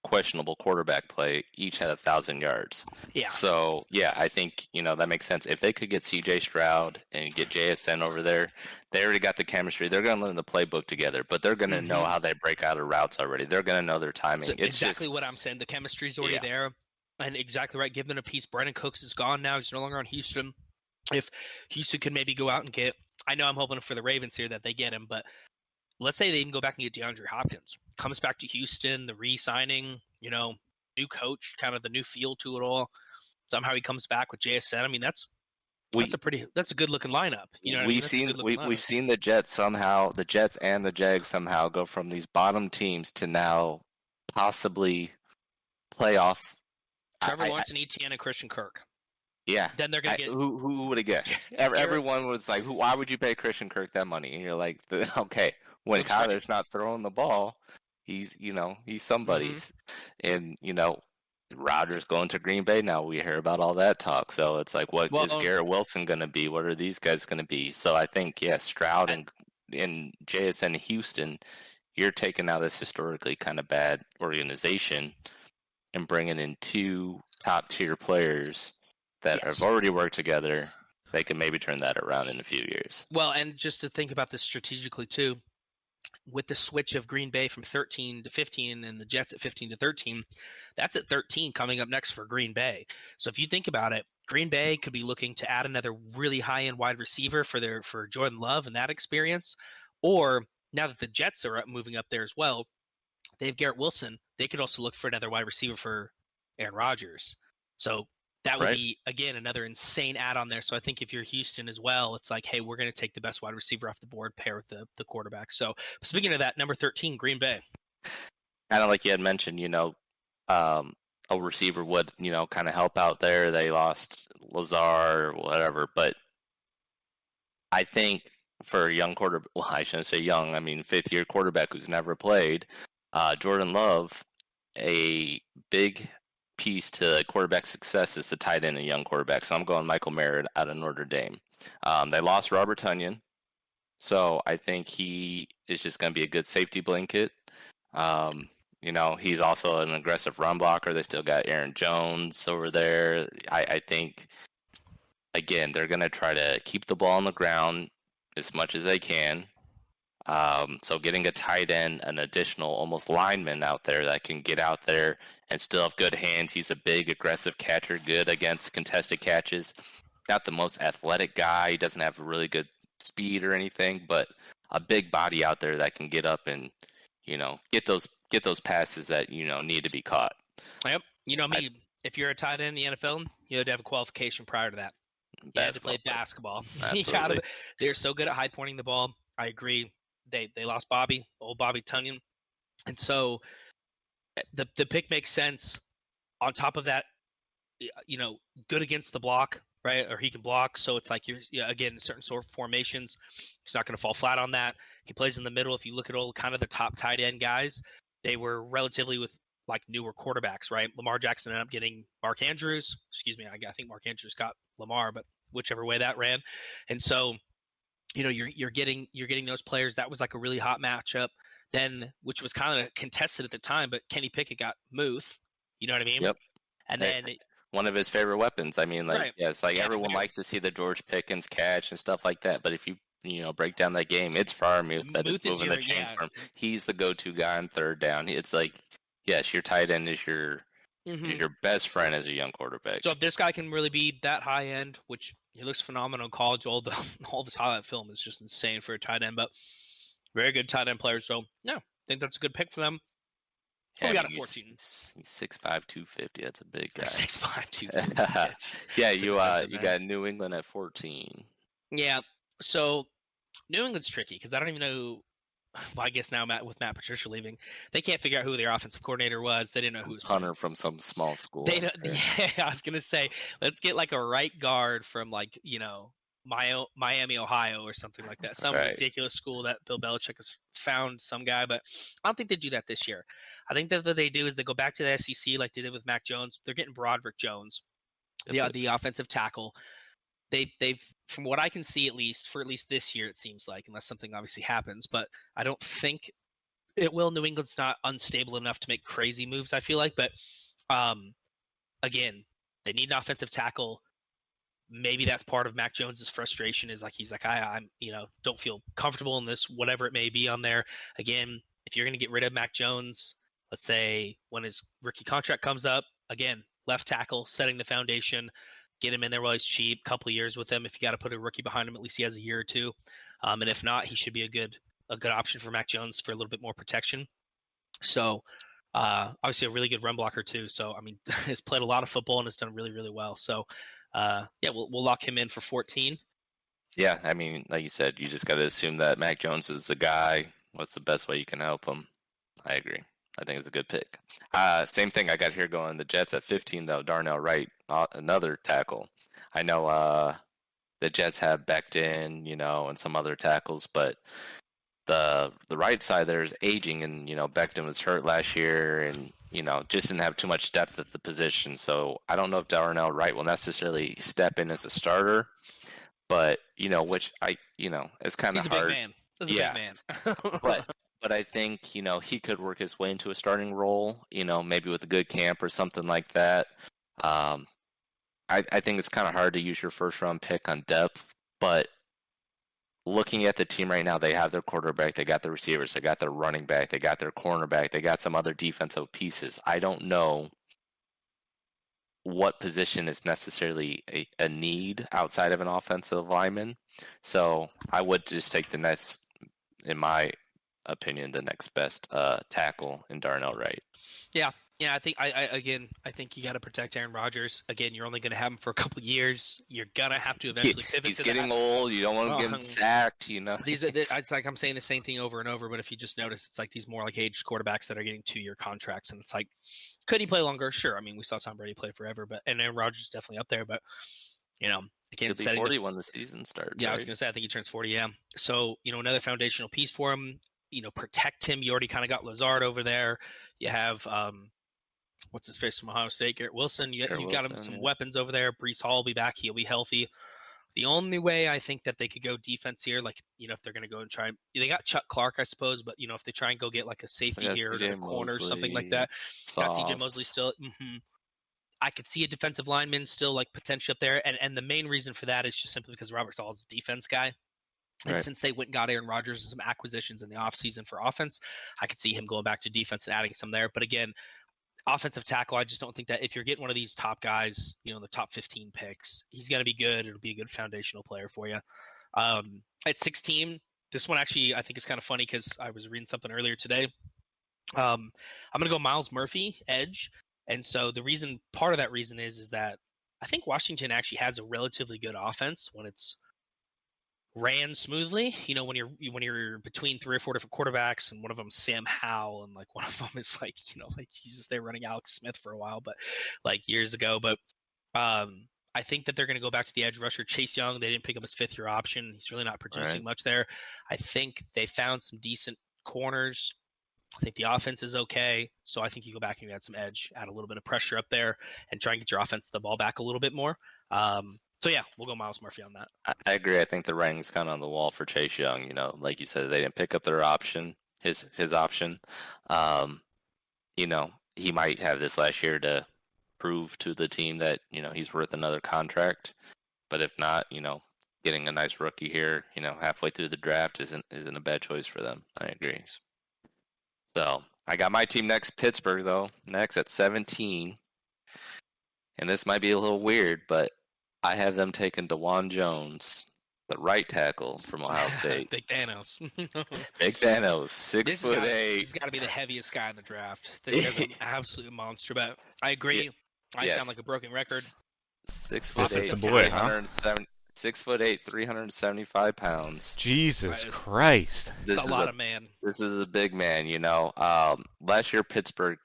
questionable quarterback play each had a thousand yards. yeah. So yeah, I think you know that makes sense. If they could get C.J. Stroud and get JSN over there, they already got the chemistry. They're going to learn the playbook together, but they're going to know Mhm. how they break out of routes already. They're going to know their timing. So it's exactly just what I'm saying. The chemistry's already Yeah. there, and exactly right. Give them a piece. Brandin Cooks is gone now. He's no longer on Houston. If Houston could maybe go out and get, I know I'm hoping for the Ravens here that they get him, but let's say they even go back and get DeAndre Hopkins. Comes back to Houston, the re-signing, you know, new coach, kind of the new feel to it all. Somehow he comes back with JSN. I mean, that's we that's a pretty that's a good looking lineup. You know, what I mean? we've seen we, we've seen the Jets somehow the Jets and the Jags somehow go from these bottom teams to now possibly playoff. I- Trevor I- I- Lawrence and ETN and Christian Kirk. yeah, Then they're gonna I- get who who would have guessed? Everyone was like, "Who? Why would you pay Christian Kirk that money?" And you're like, "Okay, when right. Kyler's not throwing the ball, he's you know he's somebody's." Mm-hmm. And you know, Rodgers going to Green Bay now. We hear about all that talk. So it's like, what is Well, um, Garrett Wilson going to be? What are these guys going to be? So I think yeah, Stroud and and JSN Houston, you're taking out this historically kind of bad organization and bringing in two top tier players that Yes. have already worked together. They can maybe turn that around in a few years. Well, and just to think about this strategically too, with the switch of Green Bay from 13 to 15 and the Jets at 15 to 13, that's at 13 coming up next for Green Bay. So if you think about it, Green Bay could be looking to add another really high-end wide receiver for their for Jordan Love and that experience, or now that the Jets are up, moving up there as well, they have Garrett Wilson. They could also look for another wide receiver for Aaron Rodgers. So that would Right. be again another insane add on there. So I think if you're Houston as well, it's like, hey, we're going to take the best wide receiver off the board, pair with the the quarterback. So speaking of that, number thirteen, Green Bay. kind of like you had mentioned, you know, um, a receiver would, you know, kind of help out there. They lost Lazard or whatever, but I think for a young quarter, well, I shouldn't say young. I mean, fifth year quarterback who's never played, uh, Jordan Love, a big piece to quarterback success is the tight end and young quarterback. So I'm going Michael Mayer out of Notre Dame. Um, they lost Robert Tonyan, so I think he is just going to be a good safety blanket. Um, you know, he's also an aggressive run blocker. They still got Aaron Jones over there. I, I think, again, they're going to try to keep the ball on the ground as much as they can. Um, so getting a tight end, an additional almost lineman out there that can get out there and still have good hands. He's a big, aggressive catcher, good against contested catches. Not the most athletic guy. He doesn't have really good speed or anything, but a big body out there that can get up and you know get those get those passes that you know need to be caught. Yep. You know I- me. if you're a tight end in the NFL, you had to have a qualification prior to that. You had to play Basketball. you gotta, they're so good at high pointing the ball. I agree. They they lost Bobby, old Bobby Tonyan, and so eh, the the pick makes sense. On top of that, you know, good against the block, right? Or he can block, so it's like you're yeah, again certain sort of formations. He's not going to fall flat on that. He plays in the middle. If you look at all kind of the top tight end guys, they were relatively with like newer quarterbacks, right? Lamar Jackson ended up getting Mark Andrews. Excuse me, I, I think Mark Andrews got Lamar, but whichever way that ran, and so you know you're you're getting you're getting those players. That was like a really hot matchup. Then, which was kind of contested at the time, but Kenny Pickett got Muth. You know what I mean? Yep. And Hey, then One of his favorite weapons. I mean, like Right. yeah, it's like Yeah, everyone likes to see the George Pickens catch and stuff like that. But if you you know break down that game, it's Freiermuth that is Muth is moving your the chains yeah. from. He's the go-to guy on third down. It's like yes, your tight end is your Mhm. is your best friend as a young quarterback. So if this guy can really be that high end, which he looks phenomenal in college, all the all of his highlight film is just insane for a tight end, but very good tight end player. So yeah, I think that's a good pick for them. Who we Yeah, got at he's- 14? He's he's six five, two fifty. That's a big guy. Six five two. Yeah, you uh, you end. got New England at fourteen. Yeah. So New England's tricky because I don't even know. Well, I guess now Matt with Matt Patricia leaving, they can't figure out who their offensive coordinator was. They didn't know who was playing. Hunter from some small school. They don't, yeah, I was gonna say, let's get like a right guard from like you know Miami, Ohio, or something like that. Some Right. ridiculous school that Bill Belichick has found some guy, but I don't think they do that this year. I think that what they do is they go back to the SEC like they did with Mac Jones. They're getting Broderick Jones, the the offensive tackle. They they've from what I can see at least for at least this year it seems like unless something obviously happens, but I don't think it will. New England's not unstable enough to make crazy moves. I feel like, but um, again, they need an offensive tackle. Maybe that's part of Mac Jones's frustration is like he's like I I'm you know don't feel comfortable in this whatever it may be on there. Again, if you're going to get rid of Mac Jones, let's say when his rookie contract comes up, again left tackle setting the foundation, get him in there while he's cheap, couple years with him. If you got to put a rookie behind him, at least he has a year or two, um, and if not, he should be a good a good option for Mac Jones for a little bit more protection. So uh, obviously a really good run blocker too. So I mean, has played a lot of football and has done really really well. So uh, yeah, we'll we'll lock him in for 14. Yeah, I mean, like you said, you just got to assume that Mac Jones is the guy. What's the best way you can help him? I agree. I think it's a good pick. Uh, same thing I got here going. The Jets at 15, though. Darnell Wright, uh, another tackle. I know uh, the Jets have Becton, you know, and some other tackles, but the the right side there is aging, and you know Becton was hurt last year, and you know just didn't have too much depth at the position. So I don't know if Darnell Wright will necessarily step in as a starter, but you know, which I you know it's kind He's of a hard big man. He's a Yeah. big man. but but I think you know he could work his way into a starting role. You know, maybe with a good camp or something like that. Um, I I think it's kind of hard to use your first round pick on depth, but looking at the team right now, they have their quarterback, they got their receivers, they got their running back, they got their cornerback, they got some other defensive pieces. I don't know what position is necessarily a, a need outside of an offensive lineman. So I would just take the next in my opinion, the next best uh, tackle in Darnell Wright. Yeah, yeah. I think I, I again, I think you got to protect Aaron Rodgers. Again, you're only going to have him for a couple years. You're gonna have to eventually pivot. He's to getting that. old. You don't want to get him sacked. You know. These are. It's like I'm saying the same thing over and over. But if you just notice, it's like these more like aged quarterbacks that are getting two year contracts, and it's like, could he play longer? Sure. I mean, we saw Tom Brady play forever, but and Aaron Rodgers is definitely up there. But you know, again, He'll be 40 when the season starts. Yeah, right? I was gonna say I think he turns 40. Yeah. So you know, another foundational piece for him. You know, protect him. You already kind of got Lazard over there. You have um, what's his face from Ohio State, Garrett Wilson. You, Garrett you got him some yeah. weapons over there. Breece Hall will be back. He'll be healthy. The only way I think that they could go defense here, like you know, if they're going to go and try, they got Chuck Clark, I suppose, but you know, if they try and go get like a safety here or a corner or something like that, got CJ Mosley still. hmm I could see a defensive lineman still like potentially up there, and and the main reason for that is just simply because Robert Saleh is a defense guy. And Right. since they went and got Aaron Rodgers and some acquisitions in the offseason for offense, I could see him going back to defense and adding some there. But again, offensive tackle, I just don't think that if you're getting one of these top guys, you know, the top 15 picks, he's going to be good. It'll be a good foundational player for you. Um, at 16, this one actually I think is kind of funny because I was reading something earlier today. Um, I'm going to go Miles Murphy, edge. And so the reason, part of that reason is, is that I think Washington actually has a relatively good offense when it's ran smoothly. You know, when you're when you're between three or four different quarterbacks, and one of them Sam Howell, and like one of them is like you know like Jesus, they're running Alex Smith for a while, but like years ago. But um, I think that they're going to go back to the edge rusher Chase Young. They didn't pick up his fifth year option. He's really not producing Right. much there. I think they found some decent corners. I think the offense is okay. So I think you go back and you add some edge, add a little bit of pressure up there, and try and get your offense the ball back a little bit more. Um, so yeah, we'll go Miles Murphy on that. I, agree. I think the writing's kind of on the wall for Chase Young. You know, like you said, they didn't pick up their option, his his option. Um, you know, he might have this last year to prove to the team that you know he's worth another contract. But if not, you know, getting a nice rookie here, you know, halfway through the draft isn't isn't a bad choice for them. I agree. So I got my team next, Pittsburgh though, next at 17. And this might be a little weird, but I have them taking Dawand Jones, the right tackle from Ohio State. Big Thanos. Big Thanos, six This foot guy, eight. He's got to be the heaviest guy in the draft. This guy's an absolute monster. But I agree. I Yes. sound like a broken record. Six foot eight, boy, huh? six foot eight, three hundred and seventy five pounds. Jesus Right. Christ. This It's is a lot a of man. this is a big man, you know. Um, last year Pittsburgh,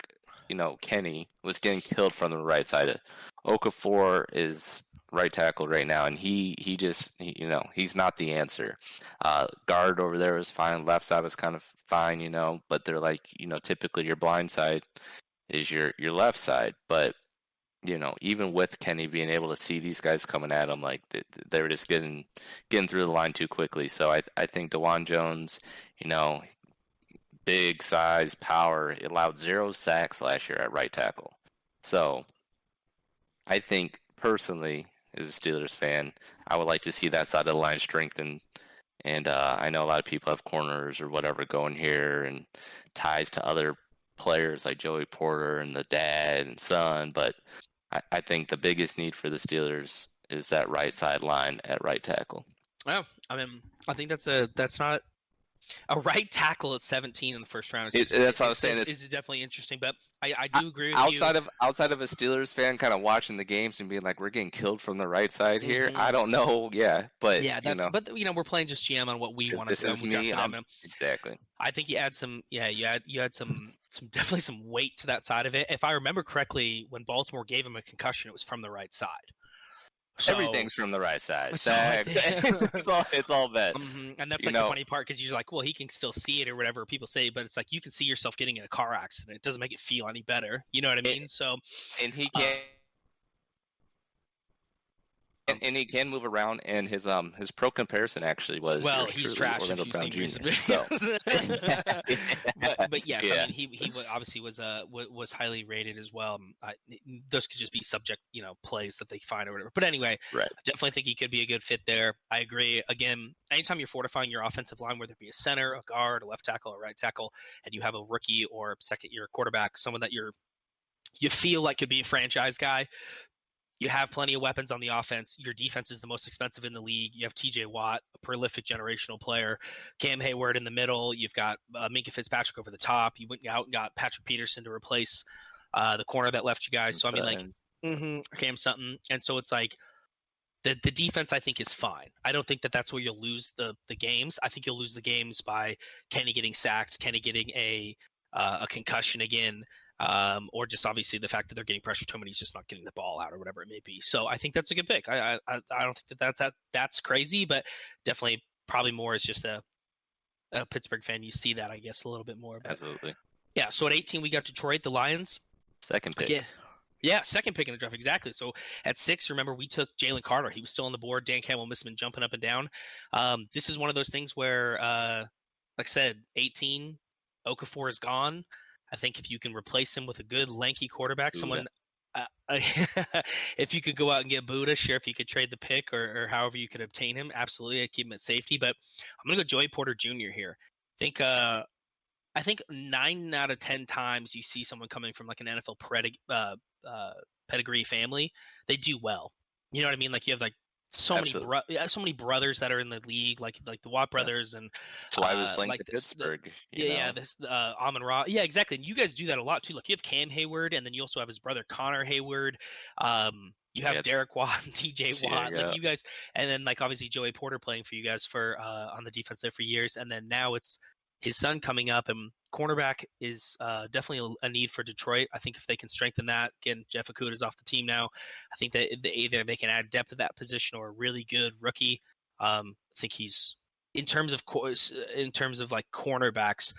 you know, Kenny was getting killed from the right side. Okorafor is right tackle right now, and he he just he, you know he's not the answer. Uh, guard over there was fine. Left side was kind of fine, you know, but they're like you know typically your blind side is your your left side, but you know even with Kenny being able to see these guys coming at him, like they, were just getting getting through the line too quickly. So I I think Dawand Jones, you know, big size, power, allowed zero sacks last year at right tackle. So I think personally, as a Steelers fan, I would like to see that side of the line strengthened. And uh, I know a lot of people have corners or whatever going here and ties to other players like Joey Porter and the dad and son, but I, I think the biggest need for the Steelers is that right side line at right tackle. Yeah, I mean, I think that's a that's not a right tackle at 17 in the first round. It- that's what I was saying, Is, it's- is definitely interesting, but I, I do agree with outside you. of outside of a Steelers fan kind of watching the games and being like, we're getting killed from the right side here. Mhm. I don't know. Yeah, but yeah, you that's know, but you know we're playing just GM on what we want this to is me, exactly. I think you add some, yeah, you add you add some some definitely some weight to that side of it. If I remember correctly, when Baltimore gave him a concussion, it was from the right side. So, Everything's from the right side. So I Sacks. think- it's, it's all it's all bet. Mhm, and that's You like know- the funny part because you're like, well, he can still see it or whatever people say, but it's like you can see yourself getting in a car accident. It doesn't make it feel any better. You know what I It- mean? So and he Uh, can. And, and he can move around, and his um his pro comparison actually was well, he's trash Orlando if you've seen Jr. So but, but yes, I Yeah. mean he he obviously was uh was highly rated as well. Um, I, those could just be subject you know plays that they find or whatever. But anyway, Right. I definitely think he could be a good fit there. I agree. Again, anytime you're fortifying your offensive line, whether it be a center, a guard, a left tackle, a right tackle, and you have a rookie or second year quarterback, someone that you're you feel like could be a franchise guy. You have plenty of weapons on the offense. Your defense is the most expensive in the league. You have TJ Watt, a prolific generational player, Cam Heyward in the middle. You've got uh, Minkah Fitzpatrick over the top. You went out and got Patrick Peterson to replace uh, the corner that left you guys. So I mean, like, mm-hmm, Cam something. and so it's like the the defense I think is fine. I don't think that that's where you'll lose the the games. I think you'll lose the games by Kenny getting sacked, Kenny getting a uh, a concussion again, um, or just obviously the fact that they're getting pressure too him and he's just not getting the ball out or whatever it may be. So I think that's a good pick. I I, I don't think that, that that that's crazy, but definitely probably more as just a, a Pittsburgh fan. You see that I guess a little bit more. But, Absolutely. Yeah. So at 18 we got Detroit, the Lions. Second pick. Yeah. Yeah, second pick in the draft, exactly. So at six, remember we took Jalen Carter. He was still on the board. Dan Campbell must have been jumping up and down. Um, this is one of those things where, uh, like I said, 18, Okafor is gone. I think if you can replace him with a good lanky quarterback, Buddha. someone. Uh, if you could go out and get Buddha, sure. If you could trade the pick or, or however you could obtain him, absolutely, I'd keep him at safety. But I'm gonna go Joey Porter Jr. here. I think uh, I think nine out of ten times you see someone coming from like an NFL uh, uh, pedigree family, they do well. You know what I mean? Like you have like so Absolutely. many bro- so many brothers that are in the league, like like the Watt brothers, and so I was uh, like Pittsburgh. The, yeah, know? yeah, this uh, Amon Ra, yeah, exactly. And you guys do that a lot too. Like you have Cam Heyward, and then you also have his brother Connor Heyward. Um, you have yeah. Derek Watt and TJ Watt, like you guys, and then like obviously Joey Porter playing for you guys for uh, on the defense there for years, and then now it's his son coming up, and cornerback is uh, definitely a, need for Detroit. I think if they can strengthen that, again, Jeff Okudah is off the team now. I think that either they can add depth to that position or a really good rookie. Um, I think he's in terms of course in terms of like cornerbacks.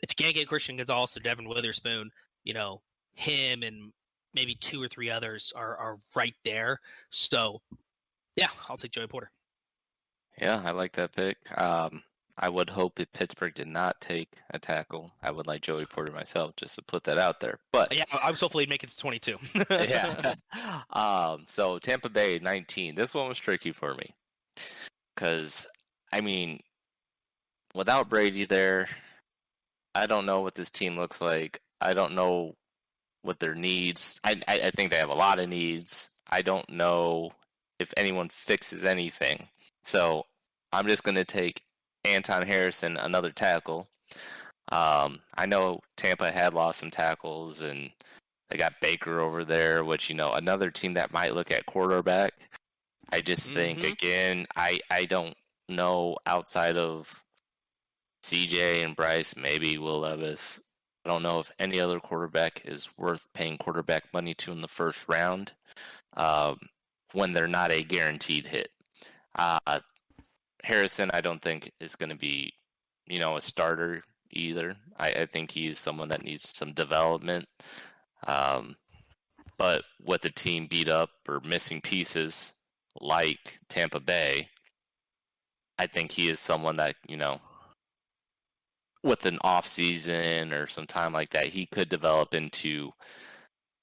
If you can't get Christian Gonzalez or Devon Witherspoon, you know him and maybe two or three others are are right there. So, yeah, I'll take Joey Porter. Yeah, I like that pick. Um, I would hope if Pittsburgh did not take a tackle, I would like Joey Porter myself, just to put that out there. But yeah, I was hopefully make it to 22. yeah. Um, so Tampa Bay 19. This one was tricky for me because I mean, without Brady there, I don't know what this team looks like. I don't know what their needs. I I, I think they have a lot of needs. I don't know if anyone fixes anything. So I'm just going to take Anton Harrison, another tackle. Um, I know Tampa had lost some tackles, and they got Baker over there, which you know another team that might look at quarterback. I just mm-hmm. think again, I I don't know outside of CJ and Bryce, maybe Will Levis. I don't know if any other quarterback is worth paying quarterback money to in the first round um, when they're not a guaranteed hit. Uh, Harrison, I don't think is going to be, you know, a starter either. I, I, think he's someone that needs some development. Um, but with the team beat up or missing pieces like Tampa Bay, I think he is someone that you know, with an off season or some time like that, he could develop into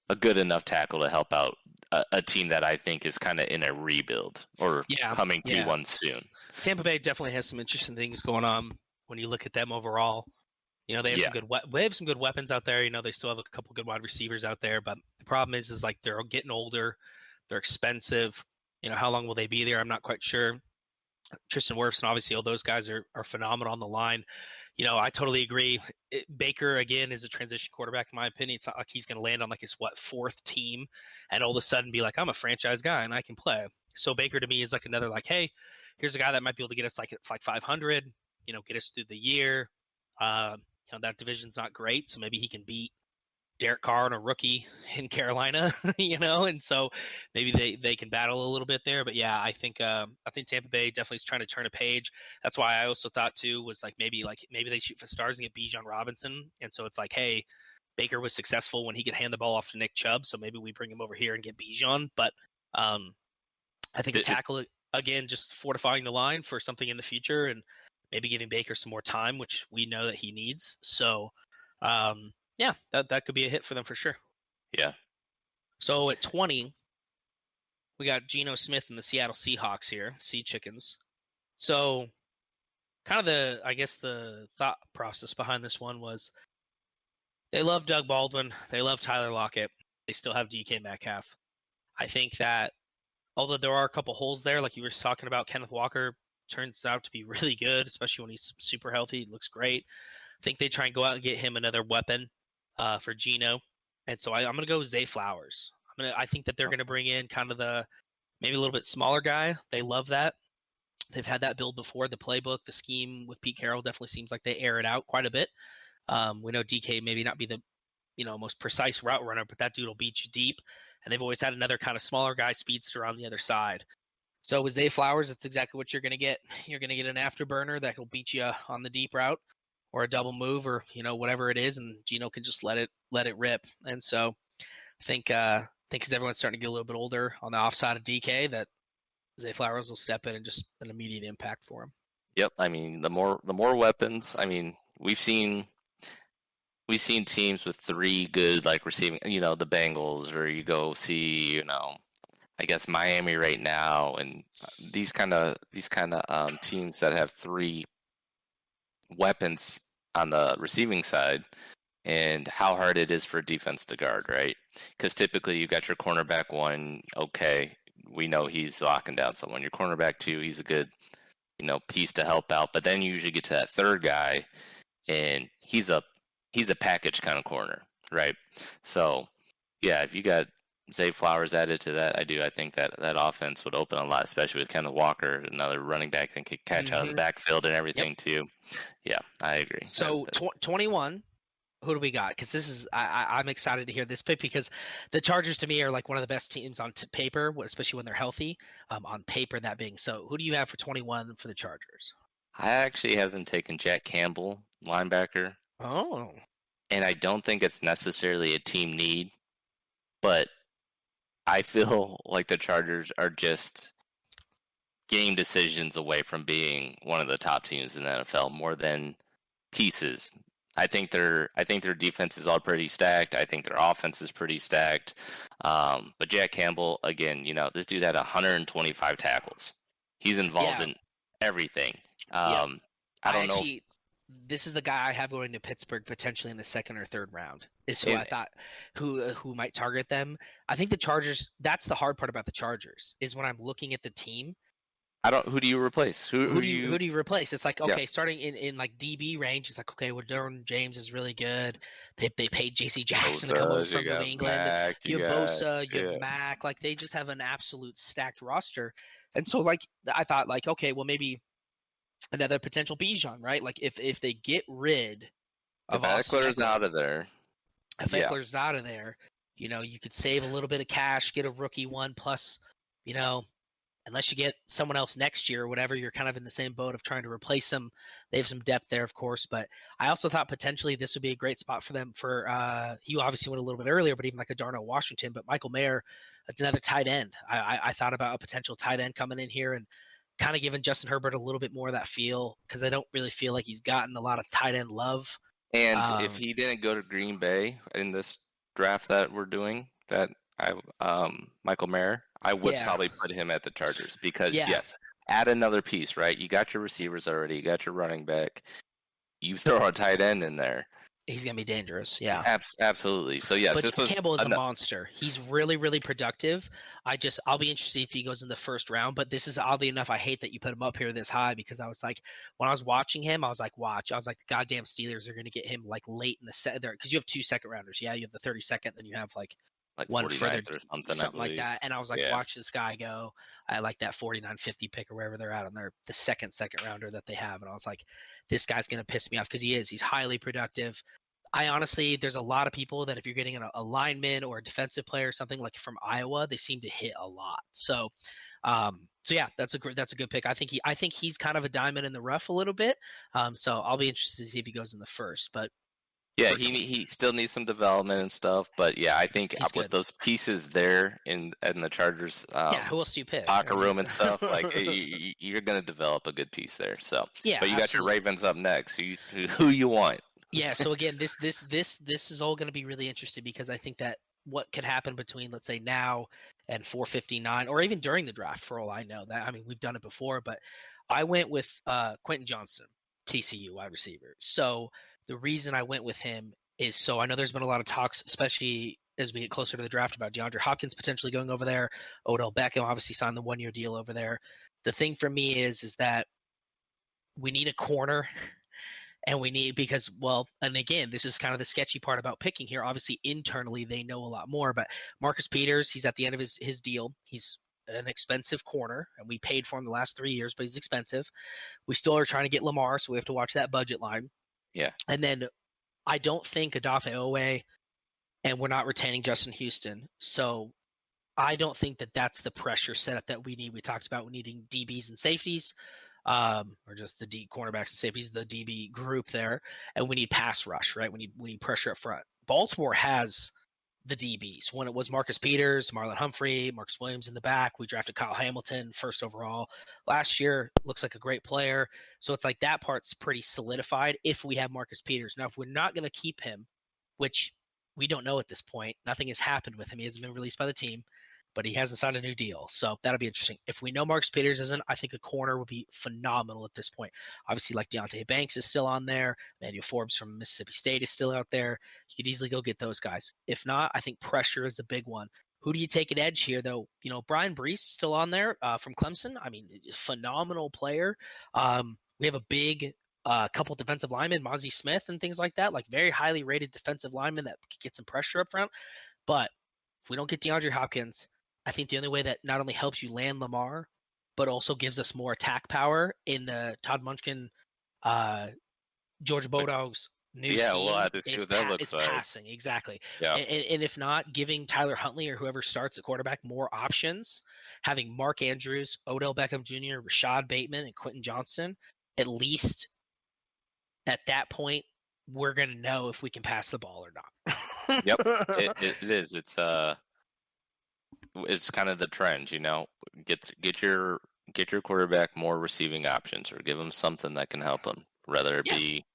a good enough tackle to help out a, a team that I think is kind of in a rebuild or yeah, coming to yeah. one soon. Tampa Bay definitely has some interesting things going on when you look at them overall. You know, they have yeah. some good we- they have some good weapons out there. You know, they still have a couple good wide receivers out there, but the problem is is like they're getting older, they're expensive. You know, how long will they be there? I'm not quite sure. Tristan Wirfs and obviously all those guys are, are phenomenal on the line. You know, I totally agree. It, Baker again is a transition quarterback in my opinion. It's not like he's going to land on like his what fourth team and all of a sudden be like I'm a franchise guy and I can play. So Baker to me is like another like hey, here's a guy that might be able to get us like like 500, you know, get us through the year. Uh, you know that division's not great, so maybe he can beat Derek Carr and a rookie in Carolina, you know, and so maybe they, they can battle a little bit there. But yeah, I think um, I think Tampa Bay definitely is trying to turn a page. That's why I also thought too was like maybe like maybe they shoot for stars and get Bijan Robinson, and so it's like hey, Baker was successful when he could hand the ball off to Nick Chubb, so maybe we bring him over here and get Bijan. But um, I think a tackle again, just fortifying the line for something in the future and maybe giving Baker some more time, which we know that he needs. So, um, yeah, that that could be a hit for them for sure. Yeah. So at 20, we got Geno Smith and the Seattle Seahawks here, Sea Chickens. So, kind of the, I guess, the thought process behind this one was they love Doug Baldwin, they love Tyler Lockett, they still have DK Metcalf. I think that although there are a couple holes there, like you were talking about, Kenneth Walker turns out to be really good, especially when he's super healthy. He looks great. I think they try and go out and get him another weapon uh, for Geno, and so I, am going to go Zay Flowers. I'm gonna. I think that they're going to bring in kind of the maybe a little bit smaller guy. They love that. They've had that build before. The playbook, the scheme with Pete Carroll definitely seems like they air it out quite a bit. Um, we know DK maybe not be the you know most precise route runner, but that dude will beat you deep. And they've always had another kind of smaller guy speedster on the other side. So with Zay Flowers, it's exactly what you're going to get. You're going to get an afterburner that will beat you on the deep route, or a double move, or you know whatever it is, and Geno can just let it let it rip. And so I think uh, I think as everyone's starting to get a little bit older on the offside of DK, that Zay Flowers will step in and just an immediate impact for him. Yep, I mean the more the more weapons. I mean we've seen we've seen teams with three good like receiving. You know the Bengals, or you go see you know I guess Miami right now, and uh, these kind of these kind of um, teams that have three weapons on the receiving side, and how hard it is for defense to guard, right? Because typically you got your cornerback one, okay, we know he's locking down someone. Your cornerback two, he's a good, you know, piece to help out. But then you usually get to that third guy, and he's a he's a package kind of corner, right? So yeah, if you got Zay Flowers added to that, I do. I think that that offense would open a lot, especially with Kenneth Walker, another running back that could catch mm-hmm. out of the mm-hmm. backfield and everything yep. too. Yeah, I agree. So tw- twenty one who do we got? Because this is I, am excited to hear this pick because the Chargers to me are like one of the best teams on t- paper, especially when they're healthy. Um, on paper, that being so, who do you have for 21 for the Chargers? I actually have them taking Jack Campbell, linebacker. Oh, and I don't think it's necessarily a team need, but I feel like the Chargers are just game decisions away from being one of the top teams in the NFL more than pieces I think their I think their defense is all pretty stacked. I think their offense is pretty stacked. Um, but Jack Campbell, again, you know, this dude had 125 tackles. He's involved yeah. in everything. Um, yeah. I don't I actually, know. This is the guy I have going to Pittsburgh potentially in the second or third round. Is who and, I thought who uh, who might target them. I think the Chargers. That's the hard part about the Chargers is when I'm looking at the team I don't. Who do you replace? Who, who, who do you, who do you replace? It's like okay, yeah. starting in, in like DB range, it's like okay, well, Derwin James is really good. They they paid J.C. Jackson Bosa, to come over from New England. Mac, you, you have Bosa, you have Mack. Like they just have an absolute stacked roster, and so like I thought like okay, well maybe another potential Bijan, right? Like if if they get rid of if Ekeler's out of there, if yeah. Ekeler's out of there, you know you could save a little bit of cash, get a rookie one plus, you know unless you get someone else next year or whatever, you're kind of in the same boat of trying to replace them. They have some depth there, of course, but I also thought potentially this would be a great spot for them. For uh, you obviously went a little bit earlier, but even like a Darnell Washington, but Michael Mayer, another tight end. I, I, I thought about a potential tight end coming in here and kind of giving Justin Herbert a little bit more of that feel because I don't really feel like he's gotten a lot of tight end love. And um, if he didn't go to Green Bay in this draft that we're doing, that I um, Michael Mayer, I would yeah. probably put him at the Chargers because yeah. yes, add another piece, right? You got your receivers already, you got your running back. You throw a tight end in there. He's gonna be dangerous, yeah. Abs- absolutely. So yes, but this was Campbell is a, monster. He's really, really productive. I just, I'll be interested if he goes in the first round. But this is oddly enough, I hate that you put him up here this high because I was like, when I was watching him, I was like, watch. I was like, the goddamn Steelers are gonna get him like late in the set there because you have two second rounders. Yeah, you have the thirty second, then you have like like one further or something, something like that. And I was like, yeah. watch this guy go. I like that 49-50 pick or wherever they're at on their the second second rounder that they have. And I was like, this guy's gonna piss me off because he is. He's highly productive. I honestly, there's a lot of people that if you're getting a lineman or a defensive player or something like from Iowa, they seem to hit a lot. So, um, so yeah, that's a that's a good pick. I think he, I think he's kind of a diamond in the rough a little bit. Um, so I'll be interested to see if he goes in the first. But yeah, he he still needs some development and stuff, but yeah, I think He's with good. those pieces there in in the Chargers, um, yeah, who else do you pick? Locker room and stuff, like you, are going to develop a good piece there. So yeah, but you got your Ravens up next. Who you, who you want? Yeah, so again, this this this this is all going to be really interesting because I think that what could happen between let's say now and 459 or even during the draft for all I know that I mean we've done it before but I went with uh Quentin Johnston TCU wide receiver so the reason I went with him is so I know there's been a lot of talks, especially as we get closer to the draft about DeAndre Hopkins potentially going over there. Odell Beckham obviously signed the one year deal over there. The thing for me is is that we need a corner and we need because well and again this is kind of the sketchy part about picking here obviously internally they know a lot more but marcus peters he's at the end of his his deal he's an expensive corner and we paid for him the last three years but he's expensive we still are trying to get lamar so we have to watch that budget line Yeah. and then i don't think Odafe Oweh and we're not retaining justin houston so i don't think that that's the pressure setup that we need we talked about needing dbs and safeties um, or just the D cornerbacks and safeties, the DB group there, and we need pass rush, right? We need we need pressure up front. Baltimore has the DBs. When it was Marcus Peters, Marlon Humphrey, Marcus Williams in the back, we drafted Kyle Hamilton first overall last year. Looks like a great player. So it's like that part's pretty solidified if we have Marcus Peters. Now, if we're not going to keep him, which we don't know at this point, nothing has happened with him. He hasn't been released by the team but he hasn't signed a new deal. So that'll be interesting. If we know Marcus Peters isn't, I think a corner would be phenomenal at this point. Obviously, like Deonte Banks is still on there. Manuel Forbes from Mississippi State is still out there. You could easily go get those guys. If not, I think pressure is a big one. Who do you take at edge here, though? You know, Bryan Bresee still on there uh, from Clemson. I mean, phenomenal player. Um, we have a big uh, couple defensive linemen, Mazi Smith and things like that, like very highly rated defensive linemen that get some pressure up front. But if we don't get DeAndre Hopkins, I think the only way that not only helps you land Lamar, but also gives us more attack power in the Todd Monken, uh, Georgia Bulldogs new yeah, scheme we'll have to see what that pa- looks is like. passing exactly. Yeah. And, and if not, giving Tyler Huntley or whoever starts at quarterback more options, having Mark Andrews, Odell Beckham Jr., Rashod Bateman, and Quentin Johnston, at least at that point, we're gonna know if we can pass the ball or not. Yep, it, it, it is. It's uh, it's kind of the trend, you know. Get get your get your quarterback more receiving options, or give him something that can help him. Whether it Yeah. be,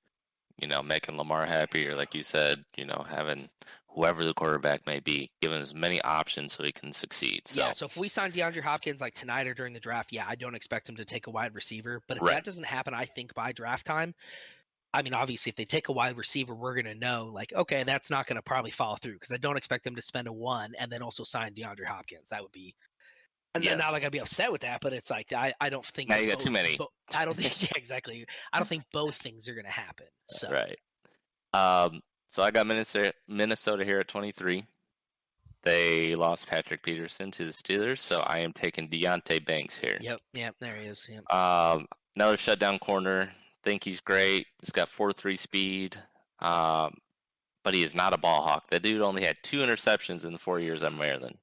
you know, making Lamar happy, or like you said, you know, having whoever the quarterback may be, give him as many options so he can succeed. So Yeah, so if we sign DeAndre Hopkins like tonight or during the draft, yeah, I don't expect him to take a wide receiver. But if Right. that doesn't happen, I think by draft time, I mean, obviously, if they take a wide receiver, we're going to know, like, okay, that's not going to probably follow through because I don't expect them to spend a one and then also sign DeAndre Hopkins. That would be, and Yeah. then not like I'd be upset with that, but it's like I, I don't think Now you got too many. bo- I don't think yeah, exactly. I don't think both things are going to happen. So Right. Um, so I got Minnesota, Minnesota here at 23. They lost Patrick Peterson to the Steelers, so I am taking Deonte Banks here. yep, yep, there he is. Yep. Um, another shutdown corner. Think he's great. He's got four three speed. Um, but he is not a ball hawk. That dude only had two interceptions in the four years at Maryland.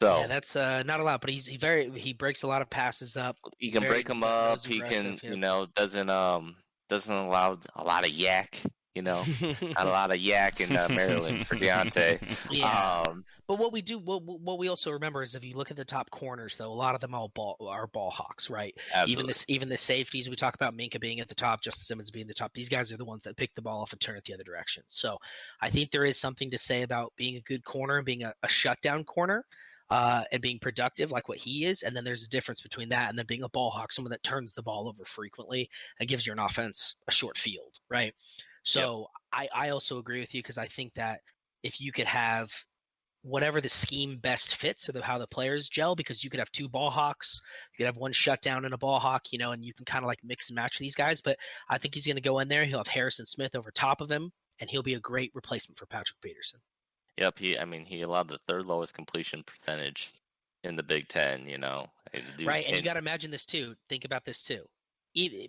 So Yeah, that's uh, not a lot, but he's he very he breaks a lot of passes up. he can very- break them up. He can, aggressive, you know, doesn't um doesn't allow a lot of YAC. You know, not a lot of YAC in uh, Maryland for Deonte. yeah. Um, But what we do, what what we also remember is if you look at the top corners, though, a lot of them all ball are ball hawks, right? Absolutely. Even this, even the safeties we talk about, Minkah being at the top, Justin Simmons being the top. These guys are the ones that pick the ball off and turn it the other direction. So I think there is something to say about being a good corner and being a, a shutdown corner. Uh, and being productive like what he is, and then there's a difference between that and then being a ball hawk, someone that turns the ball over frequently and gives your an offense a short field, right? So I, I also agree with you because I think that if you could have whatever the scheme best fits or the, how the players gel, because you could have two ball hawks, you could have one shutdown and a ball hawk, you know, and you can kind of like mix and match these guys. But I think he's going to go in there. He'll have Harrison Smith over top of him, and he'll be a great replacement for Patrick Peterson. Yep, he. I mean, he allowed the third lowest completion percentage in the Big Ten. You know, And right, and you got to imagine this too. Think about this too.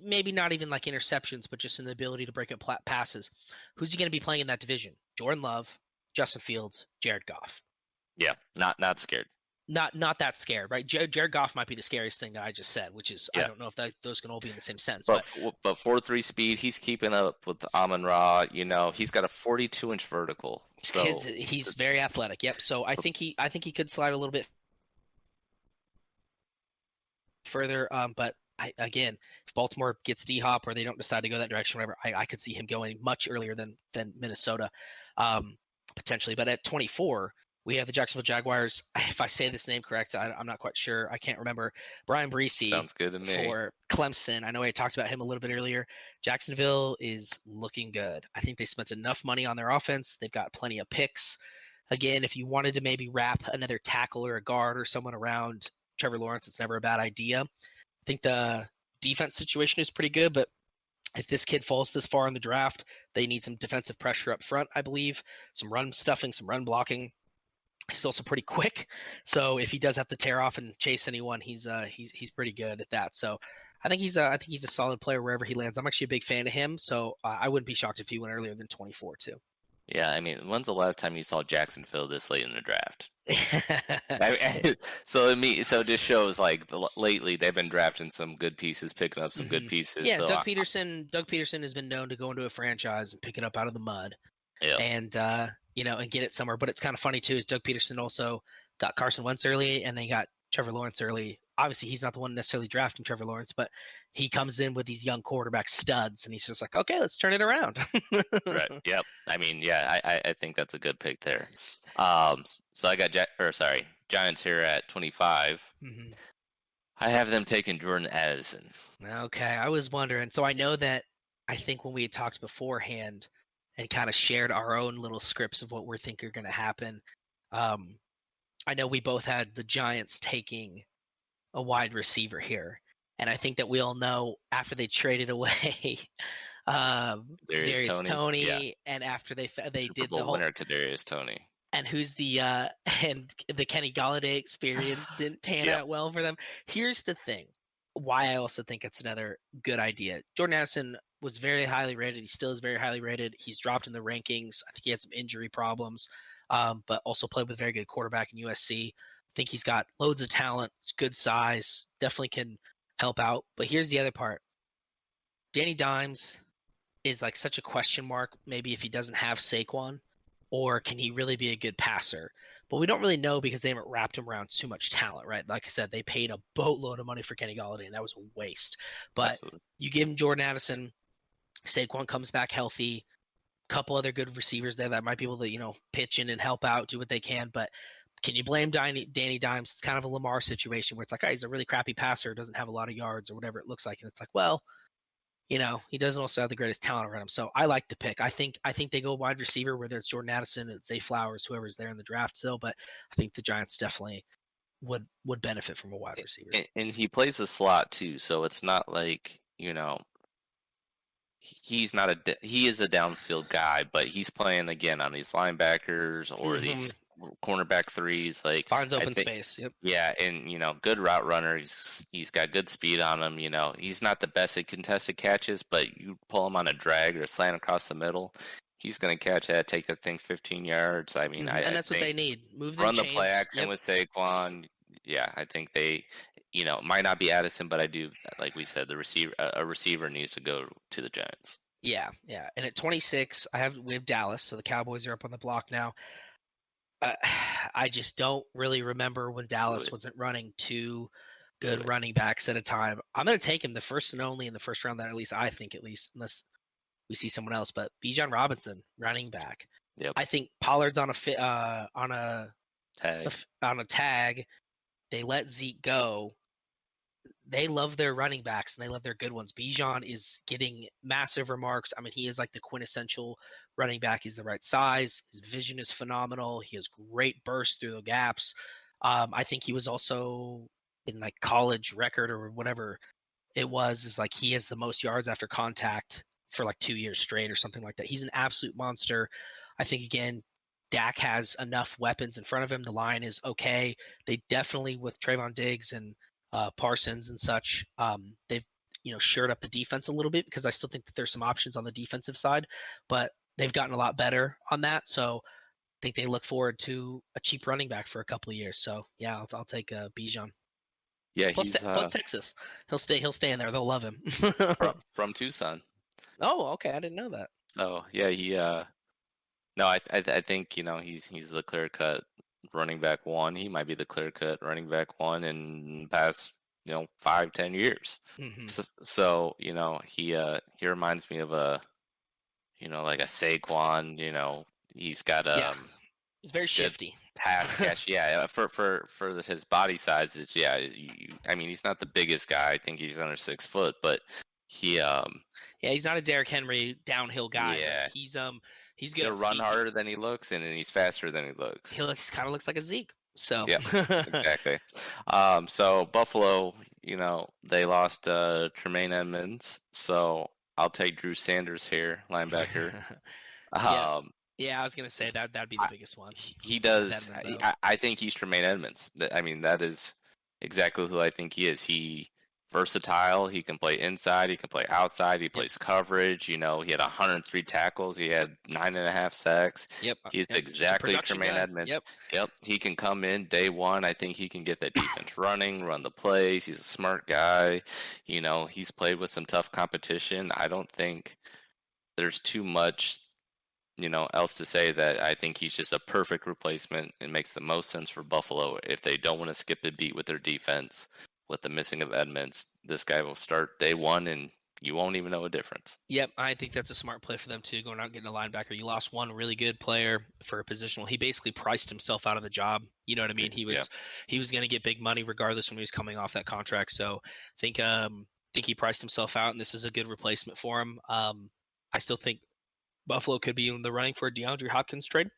Maybe not even like interceptions, but just in the ability to break up passes. Who's he going to be playing in that division? Jordan Love, Justin Fields, Jared Goff. Yeah, not not scared. not not that scared, right? Jared, Jared Goff might be the scariest thing that I just said, which is I don't know if that, those can all be in the same sense, But but but four three speed, he's keeping up with Amon Ra. You know, he's got a forty two inch vertical. So kids, he's very athletic. Yep. So I think he I think he could slide a little bit further. Um, but I, again, if Baltimore gets D Hop or they don't decide to go that direction, whatever, I, I could see him going much earlier than than Minnesota, um, potentially. But at 24, we have the Jacksonville Jaguars. If I say this name correct, I, I'm not quite sure. I can't remember. Bryan Bresee sounds good to me. for Clemson. I know I talked about him a little bit earlier. Jacksonville is looking good. I think they spent enough money on their offense. They've got plenty of picks. again, if you wanted to maybe wrap another tackle or a guard or someone around Trevor Lawrence, it's never a bad idea. I think the defense situation is pretty good, but if this kid falls this far in the draft, they need some defensive pressure up front, I believe, some run stuffing, some run blocking. He's also pretty quick, so if he does have to tear off and chase anyone, he's uh he's he's pretty good at that. So I think he's a, I think he's a solid player wherever he lands. I'm actually a big fan of him, so uh, I wouldn't be shocked if he went earlier than 24 too. Yeah, I mean, when's the last time you saw Jacksonville this late in the draft? I mean, so me, so this shows like lately they've been drafting some good pieces, picking up some mm-hmm. good pieces. Yeah, so Doug I, Pederson. Doug Pederson has been known to go into a franchise and pick it up out of the mud, yeah. and uh, you know, and get it somewhere. But it's kind of funny too. Is Doug Pederson also got Carson Wentz early, and they got Trevor Lawrence early. Obviously, he's not the one necessarily drafting Trevor Lawrence, but he comes in with these young quarterback studs, and he's just like, okay, let's turn it around. right. Yep. I mean, yeah, I, I think that's a good pick there. Um, so I got, Jack or sorry, Giants here at 25. Mm-hmm. I have them taking Jordan Addison. Okay, I was wondering. So I know that I think when we had talked beforehand and kind of shared our own little scripts of what we're thinking are going to happen, um, I know we both had the Giants taking a wide receiver here, and I think that we all know after they traded away um, Toney yeah. and after they they Super did Bowl the whole winner Kadarius Toney, and who's the uh, and the Kenny Golladay experience didn't pan yeah. out well for them. Here's the thing: why I also think it's another good idea. Jordan Addison was very highly rated. He still is very highly rated. He's dropped in the rankings. I think he had some injury problems um, but also played with a very good quarterback in USC. I think he's got loads of talent, good size, definitely can help out. But here's the other part Danny Dimes is like such a question mark, maybe if he doesn't have Saquon, or can he really be a good passer? But we don't really know because they haven't wrapped him around too much talent, right? Like I said, they paid a boatload of money for Kenny Golladay, and that was a waste. But Absolutely. you give him Jordan Addison, Saquon comes back healthy, couple other good receivers there that might be able to, you know, pitch in and help out, do what they can. But can you blame Danny, Danny Dimes? It's kind of a Lamar situation where it's like, oh, he's a really crappy passer, doesn't have a lot of yards or whatever it looks like. And it's like, well, you know, he doesn't also have the greatest talent around him. So I like the pick. I think I think they go wide receiver, whether it's Jordan Addison, it's Zay Flowers, whoever's there in the draft still. But I think the Giants definitely would would benefit from a wide receiver. And, and he plays the slot too, so it's not like you know he's not a he is a downfield guy, but he's playing again on these linebackers or mm-hmm. these cornerback threes. Like finds open think, space. Yep. Yeah, and you know, good route runner. He's he's got good speed on him. You know, he's not the best at contested catches, but you pull him on a drag or slant across the middle. He's going to catch that, take that thing 15 yards. I mean, mm-hmm. I, and that's I what they need. Move the run chains. the play action yep. with Saquon. Yeah, I think they you know, might not be Addison, but I do, like we said, the receiver, a receiver needs to go to the Giants. Yeah, yeah. And at 26, I have we have Dallas, so the Cowboys are up on the block now. Uh, I just don't really remember when Dallas wasn't running two good running backs at a time. I'm going to take him the first and only in the first round. That at least I think, at least unless we see someone else. But Bijan Robinson, running back. Yep. I think Pollard's on a fit uh, on a tag. on a tag. They let Zeke go they love their running backs and they love their good ones. Bijan is getting massive remarks. I mean, he is like the quintessential running back. He's the right size. His vision is phenomenal. He has great burst through the gaps. Um, I think he was also in like college record or whatever it was. Is like he has the most yards after contact for like two years straight or something like that. He's an absolute monster. I think again, Dak has enough weapons in front of him. The line is okay. They definitely with Trevon Diggs and uh, Parsons and such. Um, they've you know shored up the defense a little bit because I still think that there's some options on the defensive side, but they've gotten a lot better on that. So I think they look forward to a cheap running back for a couple of years. So yeah, I'll, I'll take uh, Bijan. Yeah, plus, he's, te- uh, plus Texas. He'll stay. He'll stay in there. They'll love him. from, from Tucson. Oh, okay. I didn't know that. So yeah, he. uh No, I I, I think you know he's he's the clear cut running back one. He might be the clear cut running back one in past you know five ten years. Mm-hmm. So, so, you know he uh he reminds me of a you know like a Saquon. You know he's got a yeah. Um, he's very shifty pass catch. yeah, for for for his body size, it's yeah. You, I mean, he's not the biggest guy. I think he's under six foot, but he um yeah, he's not a Derrick Henry downhill guy. Yeah, he's um He's. He'll run he, harder than he looks, and he's faster than he looks. He looks kind of looks like a Zeke. So yeah, exactly. Um, so Buffalo, you know, they lost uh, Tremaine Edmunds, so I'll take Drew Sanders here, linebacker. yeah. Um, yeah, I was gonna say that that'd be the biggest one. He does. I, I, think he's Tremaine Edmunds. I mean, that is exactly who I think he is. He versatile. He can play inside. He can play outside. He plays yep. coverage. You know, he had 103 tackles. He had nine and a half sacks. Yep. He's yep. exactly Tremaine guy. Edmunds. Yep. Yep. He can come in day one. I think he can get that defense running, run the plays. He's a smart guy. You know, he's played with some tough competition. I don't think there's too much you know else to say that I think he's just a perfect replacement. It makes the most sense for Buffalo if they don't want to skip a beat with their defense with the missing of Edmunds, this guy will start day one and you won't even know a difference. Yep, I think that's a smart play for them too, going out and getting a linebacker. You lost one really good player for a positional. He basically priced himself out of the job. You know what I mean? He was yeah. he was going to get big money regardless when he was coming off that contract. So I think um think he priced himself out, and this is a good replacement for him. Um, I still think Buffalo could be in the running for a DeAndre Hopkins trade.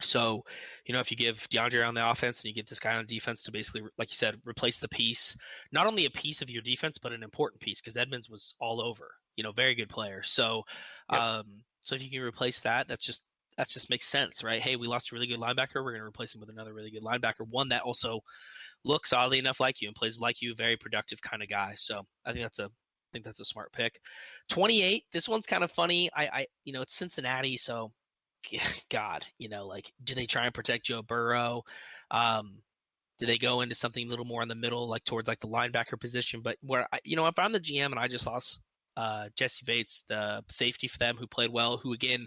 So, you know, if you give DeAndre on the offense and you get this guy on defense to basically, like you said, replace the piece, not only a piece of your defense, but an important piece because Edmunds was all over, you know, very good player. So, yep. um, so if you can replace that, that's just that's just makes sense, right? Hey, we lost a really good linebacker. We're going to replace him with another really good linebacker, one that also looks oddly enough like you and plays like you, very productive kind of guy. So I think that's a I think that's a smart pick. 28. This one's kind of funny. I, I you know, it's Cincinnati, so God, you know, like do they try and protect Joe Burrow? Um, do they go into something a little more in the middle, like towards like the linebacker position? But where I, you know, if I'm the GM and I just lost uh, Jessie Bates, the safety for them, who played well, who again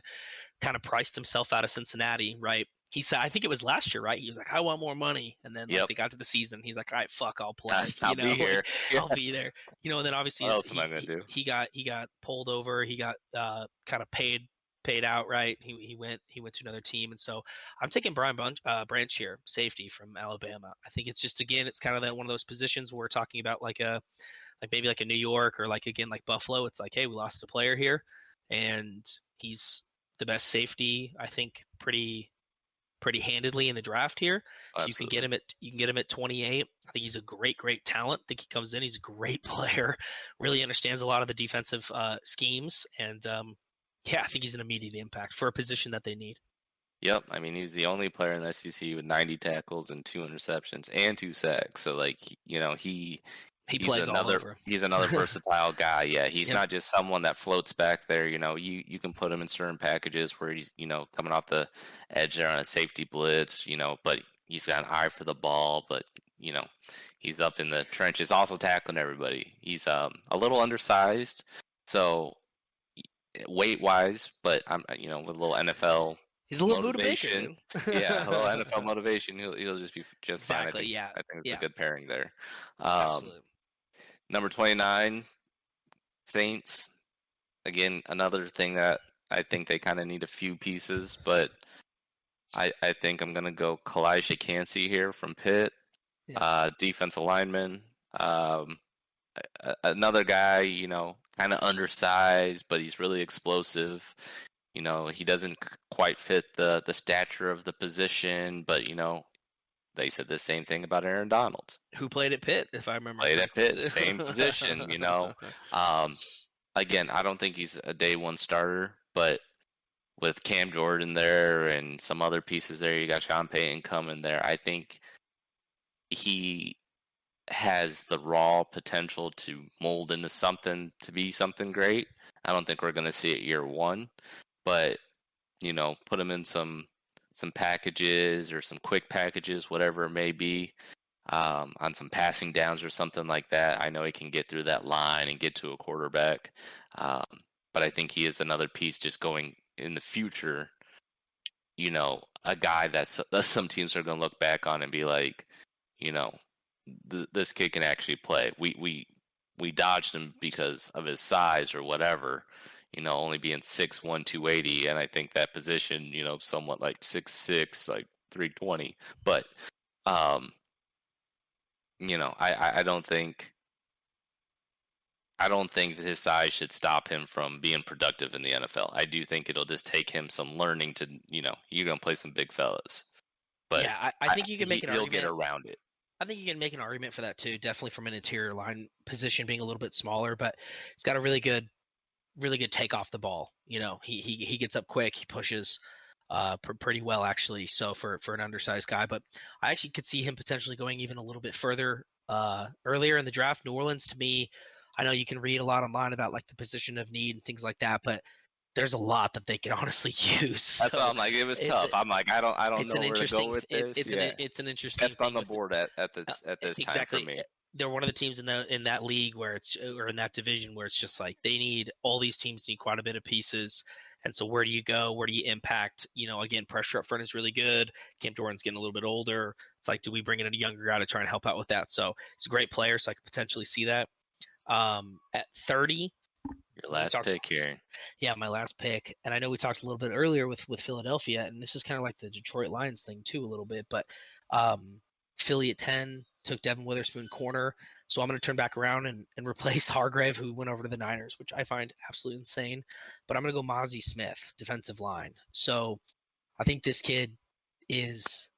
kind of priced himself out of Cincinnati, right? He said, I think it was last year, right? He was like, I want more money, and then like, yep. they got to the season. He's like, all right, fuck, I'll play. I'll you know? be here. Like, I'll be there. You know, and then obviously he, am I gonna do? He got he got pulled over. He got uh, kind of paid paid out, right? He he went he went to another team, and so I'm taking Brian Bunch, uh, Branch here, safety from Alabama. I think it's just again, it's kind of that one of those positions where we're talking about like a like maybe like a New York or like again like Buffalo. It's like, hey, we lost a player here, and he's the best safety. I think pretty pretty handedly in the draft here. you can get him at you can get him at 28. I think he's a great great talent. I think he comes in. He's a great player. Really understands a lot of the defensive uh, schemes, and um, yeah, I think he's an immediate impact for a position that they need. Yep, I mean he's the only player in the SEC with 90 tackles and two interceptions and two sacks. So like you know he he plays another, all over. He's another versatile guy. Yeah, he's Yep. not just someone that floats back there. You know, you you can put him in certain packages where he's you know coming off the edge there on a safety blitz. You know, but he's got an eye for the ball. But you know, he's up in the trenches, also tackling everybody. He's um a little undersized, so weight wise, but I'm you know with a little NFL He's a little Baker. motivation. yeah, a little NFL motivation. He'll he'll just be just fine. I Exactly, think, yeah, I think it's yeah. a good pairing there. Um, Absolutely. number twenty nine, Saints. Again, another thing that I think they kind of need a few pieces, but I I think I'm gonna go Calijah Kancey here from Pitt, Yeah. uh, defensive lineman. Um, another guy, you know, kind of undersized, but he's really explosive. You know, he doesn't quite fit the the stature of the position, but you know, they said the same thing about Aaron Donald. Who played at Pitt, if I remember. Played at Pitt, same position, you know. Um, again, I don't think he's a day one starter, but with Cam Jordan there and some other pieces there, you got Sean Payton coming there. I think he has the raw potential to mold into something to be something great. I don't think we're going to see it year one, but you know, put him in some some packages or some quick packages, whatever it may be, um, on some passing downs or something like that. I know he can get through that line and get to a quarterback, um, but I think he is another piece just going in the future. You know, a guy that's that some teams are going to look back on and be like, you know, th- this kid can actually play. We we we dodged him because of his size or whatever. You know, only being six one, two eighty, and I think that position, you know, somewhat like six six, like three twenty. But, um, you know, I I I don't think I don't think that his size should stop him from being productive in the NFL. I do think it'll just take him some learning to, you know, you're gonna play some big fellas. But yeah, I, I think you can make he, an he'll argument. get around it. I think you can make an argument for that too. Definitely from an interior line position being a little bit smaller, but he's got a really good, really good take off the ball. You know, he he he gets up quick, he pushes uh pr- pretty well actually. So for for an undersized guy, but I actually could see him potentially going even a little bit further uh earlier in the draft. New Orleans to me, I know you can read a lot online about like the position of need and things like that, but there's a lot that they could honestly use. That's So why I'm like, it was tough. i I'm like, I don't, I don't know where to go with it- this. it's yeah. an it's an interesting. Best on the board at at this uh, at this exactly. time for me. they're one of the teams in the in that league where it's or in that division where it's just like they need all these teams need quite a bit of pieces. And so where do you go? Where do you impact? You know, again, pressure up front is really good. Cam Jordan's getting a little bit older. It's like, do we bring in a younger guy to try and help out with that? So he's a great player, so I could potentially see that. Um, at 30, Your last talked- pick here. yeah, my last pick, and I know we talked a little bit earlier with with Philadelphia, and this is kind of like the Detroit Lions thing too, a little bit. But um, Philly at ten took Devon Witherspoon corner, so I'm going to turn back around and, and replace Hargrave, who went over to the Niners, which I find absolutely insane. But I'm going to go Mazi Smith, defensive line. So I think this kid is,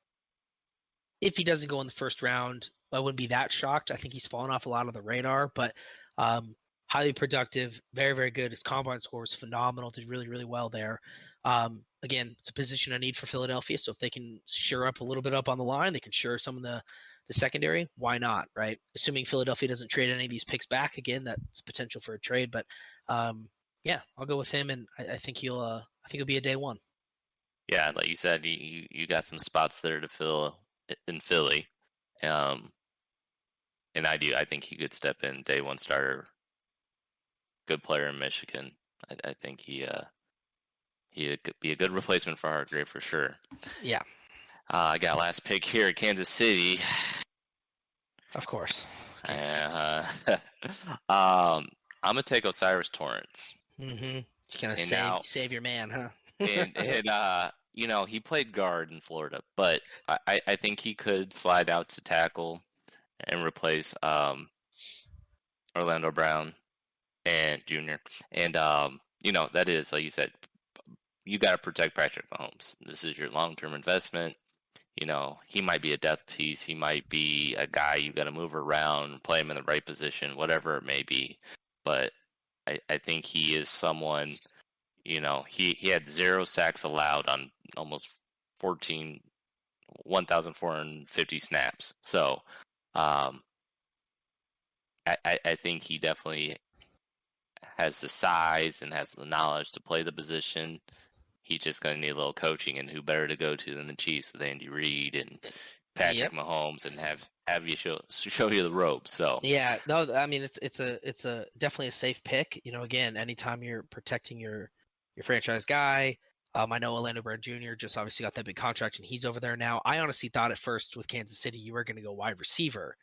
if he doesn't go in the first round, I wouldn't be that shocked. I think he's fallen off a lot of the radar, but um, highly productive, very, very good. His combine score was phenomenal, did really, really well there. Um, again, it's a position I need for Philadelphia. So if they can sure up a little bit up on the line, they can sure some of the, the secondary, why not, right? Assuming Philadelphia doesn't trade any of these picks back again, that's potential for a trade. But um, yeah, I'll go with him, and I, I think he'll, uh, I think he'll be a day one. Yeah, like you said, you you- you got some spots there to fill in Philly. Um, and I do. I think he could step in day one starter. Good player in Michigan. I, I think he uh he could be a good replacement for Hargrave for sure. Yeah, Uh, I got last pick here at Kansas City. of course. Uh, um, I'm gonna take O'Cyrus Torrence. Mm-hmm. You kind of And save, now- save your man, huh? and and uh, you know he played guard in Florida, but I, I- I think he could slide out to tackle and replace um, Orlando Brown and Junior. And um, you know that is like you said, you got to protect Patrick Mahomes. This is your long term investment. You know he might be a death piece. He might be a guy you got to move around, play him in the right position, whatever it may be. But I, I think he is someone you know, he, he had zero sacks allowed on almost 14, 1,450 snaps. So, um, I, I, I think he definitely has the size and has the knowledge to play the position. He's just going to need a little coaching, and who better to go to than the Chiefs with Andy Reid and Patrick Yep. Mahomes, and have have you show show you the ropes. So Yeah, no, I mean it's it's a it's a definitely a safe pick. You know, again, anytime you're protecting your your franchise guy. Um, I know Orlando Brown Jr. just obviously got that big contract and he's over there now. I honestly thought at first with Kansas City you were going to go wide receiver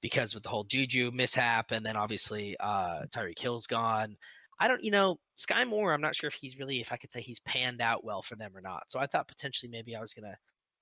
because with the whole Juju mishap and then obviously uh, Tyreek Hill's gone. I don't, you know, Skyy Moore. I'm not sure if he's really, if I could say he's panned out well for them or not. So I thought potentially maybe I was gonna,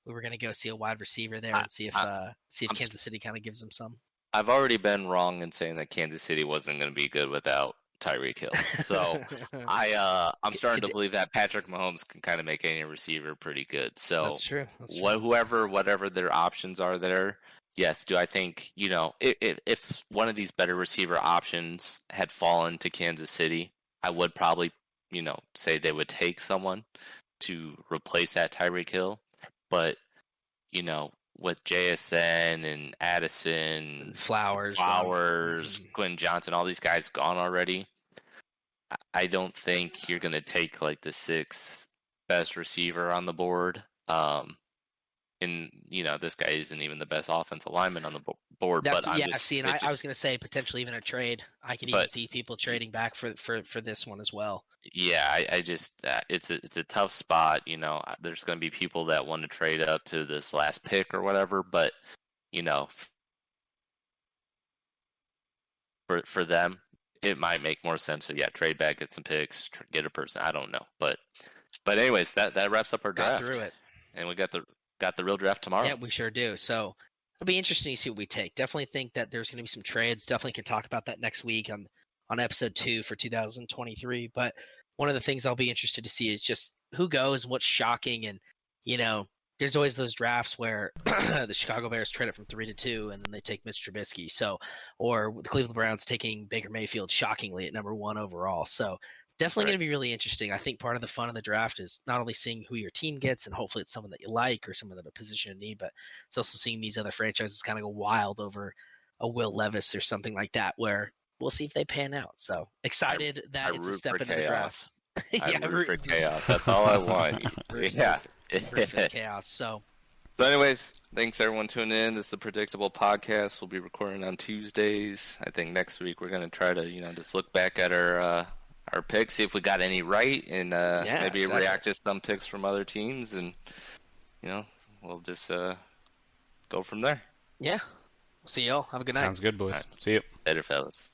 we were gonna go see a wide receiver there and see if I- uh, see if I'm Kansas City kind of gives them some. I've already been wrong in saying that Kansas City wasn't going to be good without Tyreek Hill. So I uh I'm starting to believe that Patrick Mahomes can kind of make any receiver pretty good. So that's true. That's true. what whoever whatever their options are there, yes, do I think, you know, if, if one of these better receiver options had fallen to Kansas City, I would probably, you know, say they would take someone to replace that Tyreek Hill, but you know, with JSN and Addison, Flowers, Flowers, Mhm. Quinn Johnson, all these guys gone already. I- I don't think you're going to take like the sixth best receiver on the board. Um, and you know this guy isn't even the best offensive lineman on the board. That's but I'm yeah. just, see, and I, I was gonna say potentially even a trade. I could even But- see people trading back for for for this one as well. yeah, I, I just uh, it's a it's a tough spot. You know, Uh, there's going to be people that want to trade up to this last pick or whatever, but you know, for for them, it might make more sense to yeah trade back, get some picks, get a person. I don't know, but but anyways, that that wraps up our Got draft, through it. and we got the got the real draft tomorrow. Yeah, we sure do. So it'll be interesting to see what we take. Definitely think that there's going to be some trades. Definitely can talk about that next week on on episode two for 2023. But one of the things I'll be interested to see is just who goes and what's shocking. And, you know, there's always those drafts where the Chicago Bears trade it from three to two and then they take Mitch Trubisky. So, or the Cleveland Browns taking Baker Mayfield shockingly at number one overall. So, definitely right. going to be really interesting. I think part of the fun of the draft is not only seeing who your team gets and hopefully it's someone that you like or someone that a position in need, but it's also seeing these other franchises kind of go wild over a Will Levis or something like that, where we'll see if they pan out. So excited I, that I it's a step into the draft. yeah, I root for chaos. That's all I want. yeah, root for chaos. So. So, anyways, thanks everyone tuning in. This is a predictable podcast. We'll be recording on Tuesdays. I think next week we're gonna try to, you know, just look back at our uh, our picks, see if we got any right, and uh, yeah, maybe exactly. react to some picks from other teams, and you know, we'll just uh, go from there. Yeah. See y'all. Have a good night. Sounds good, boys. Right. See you later, fellas.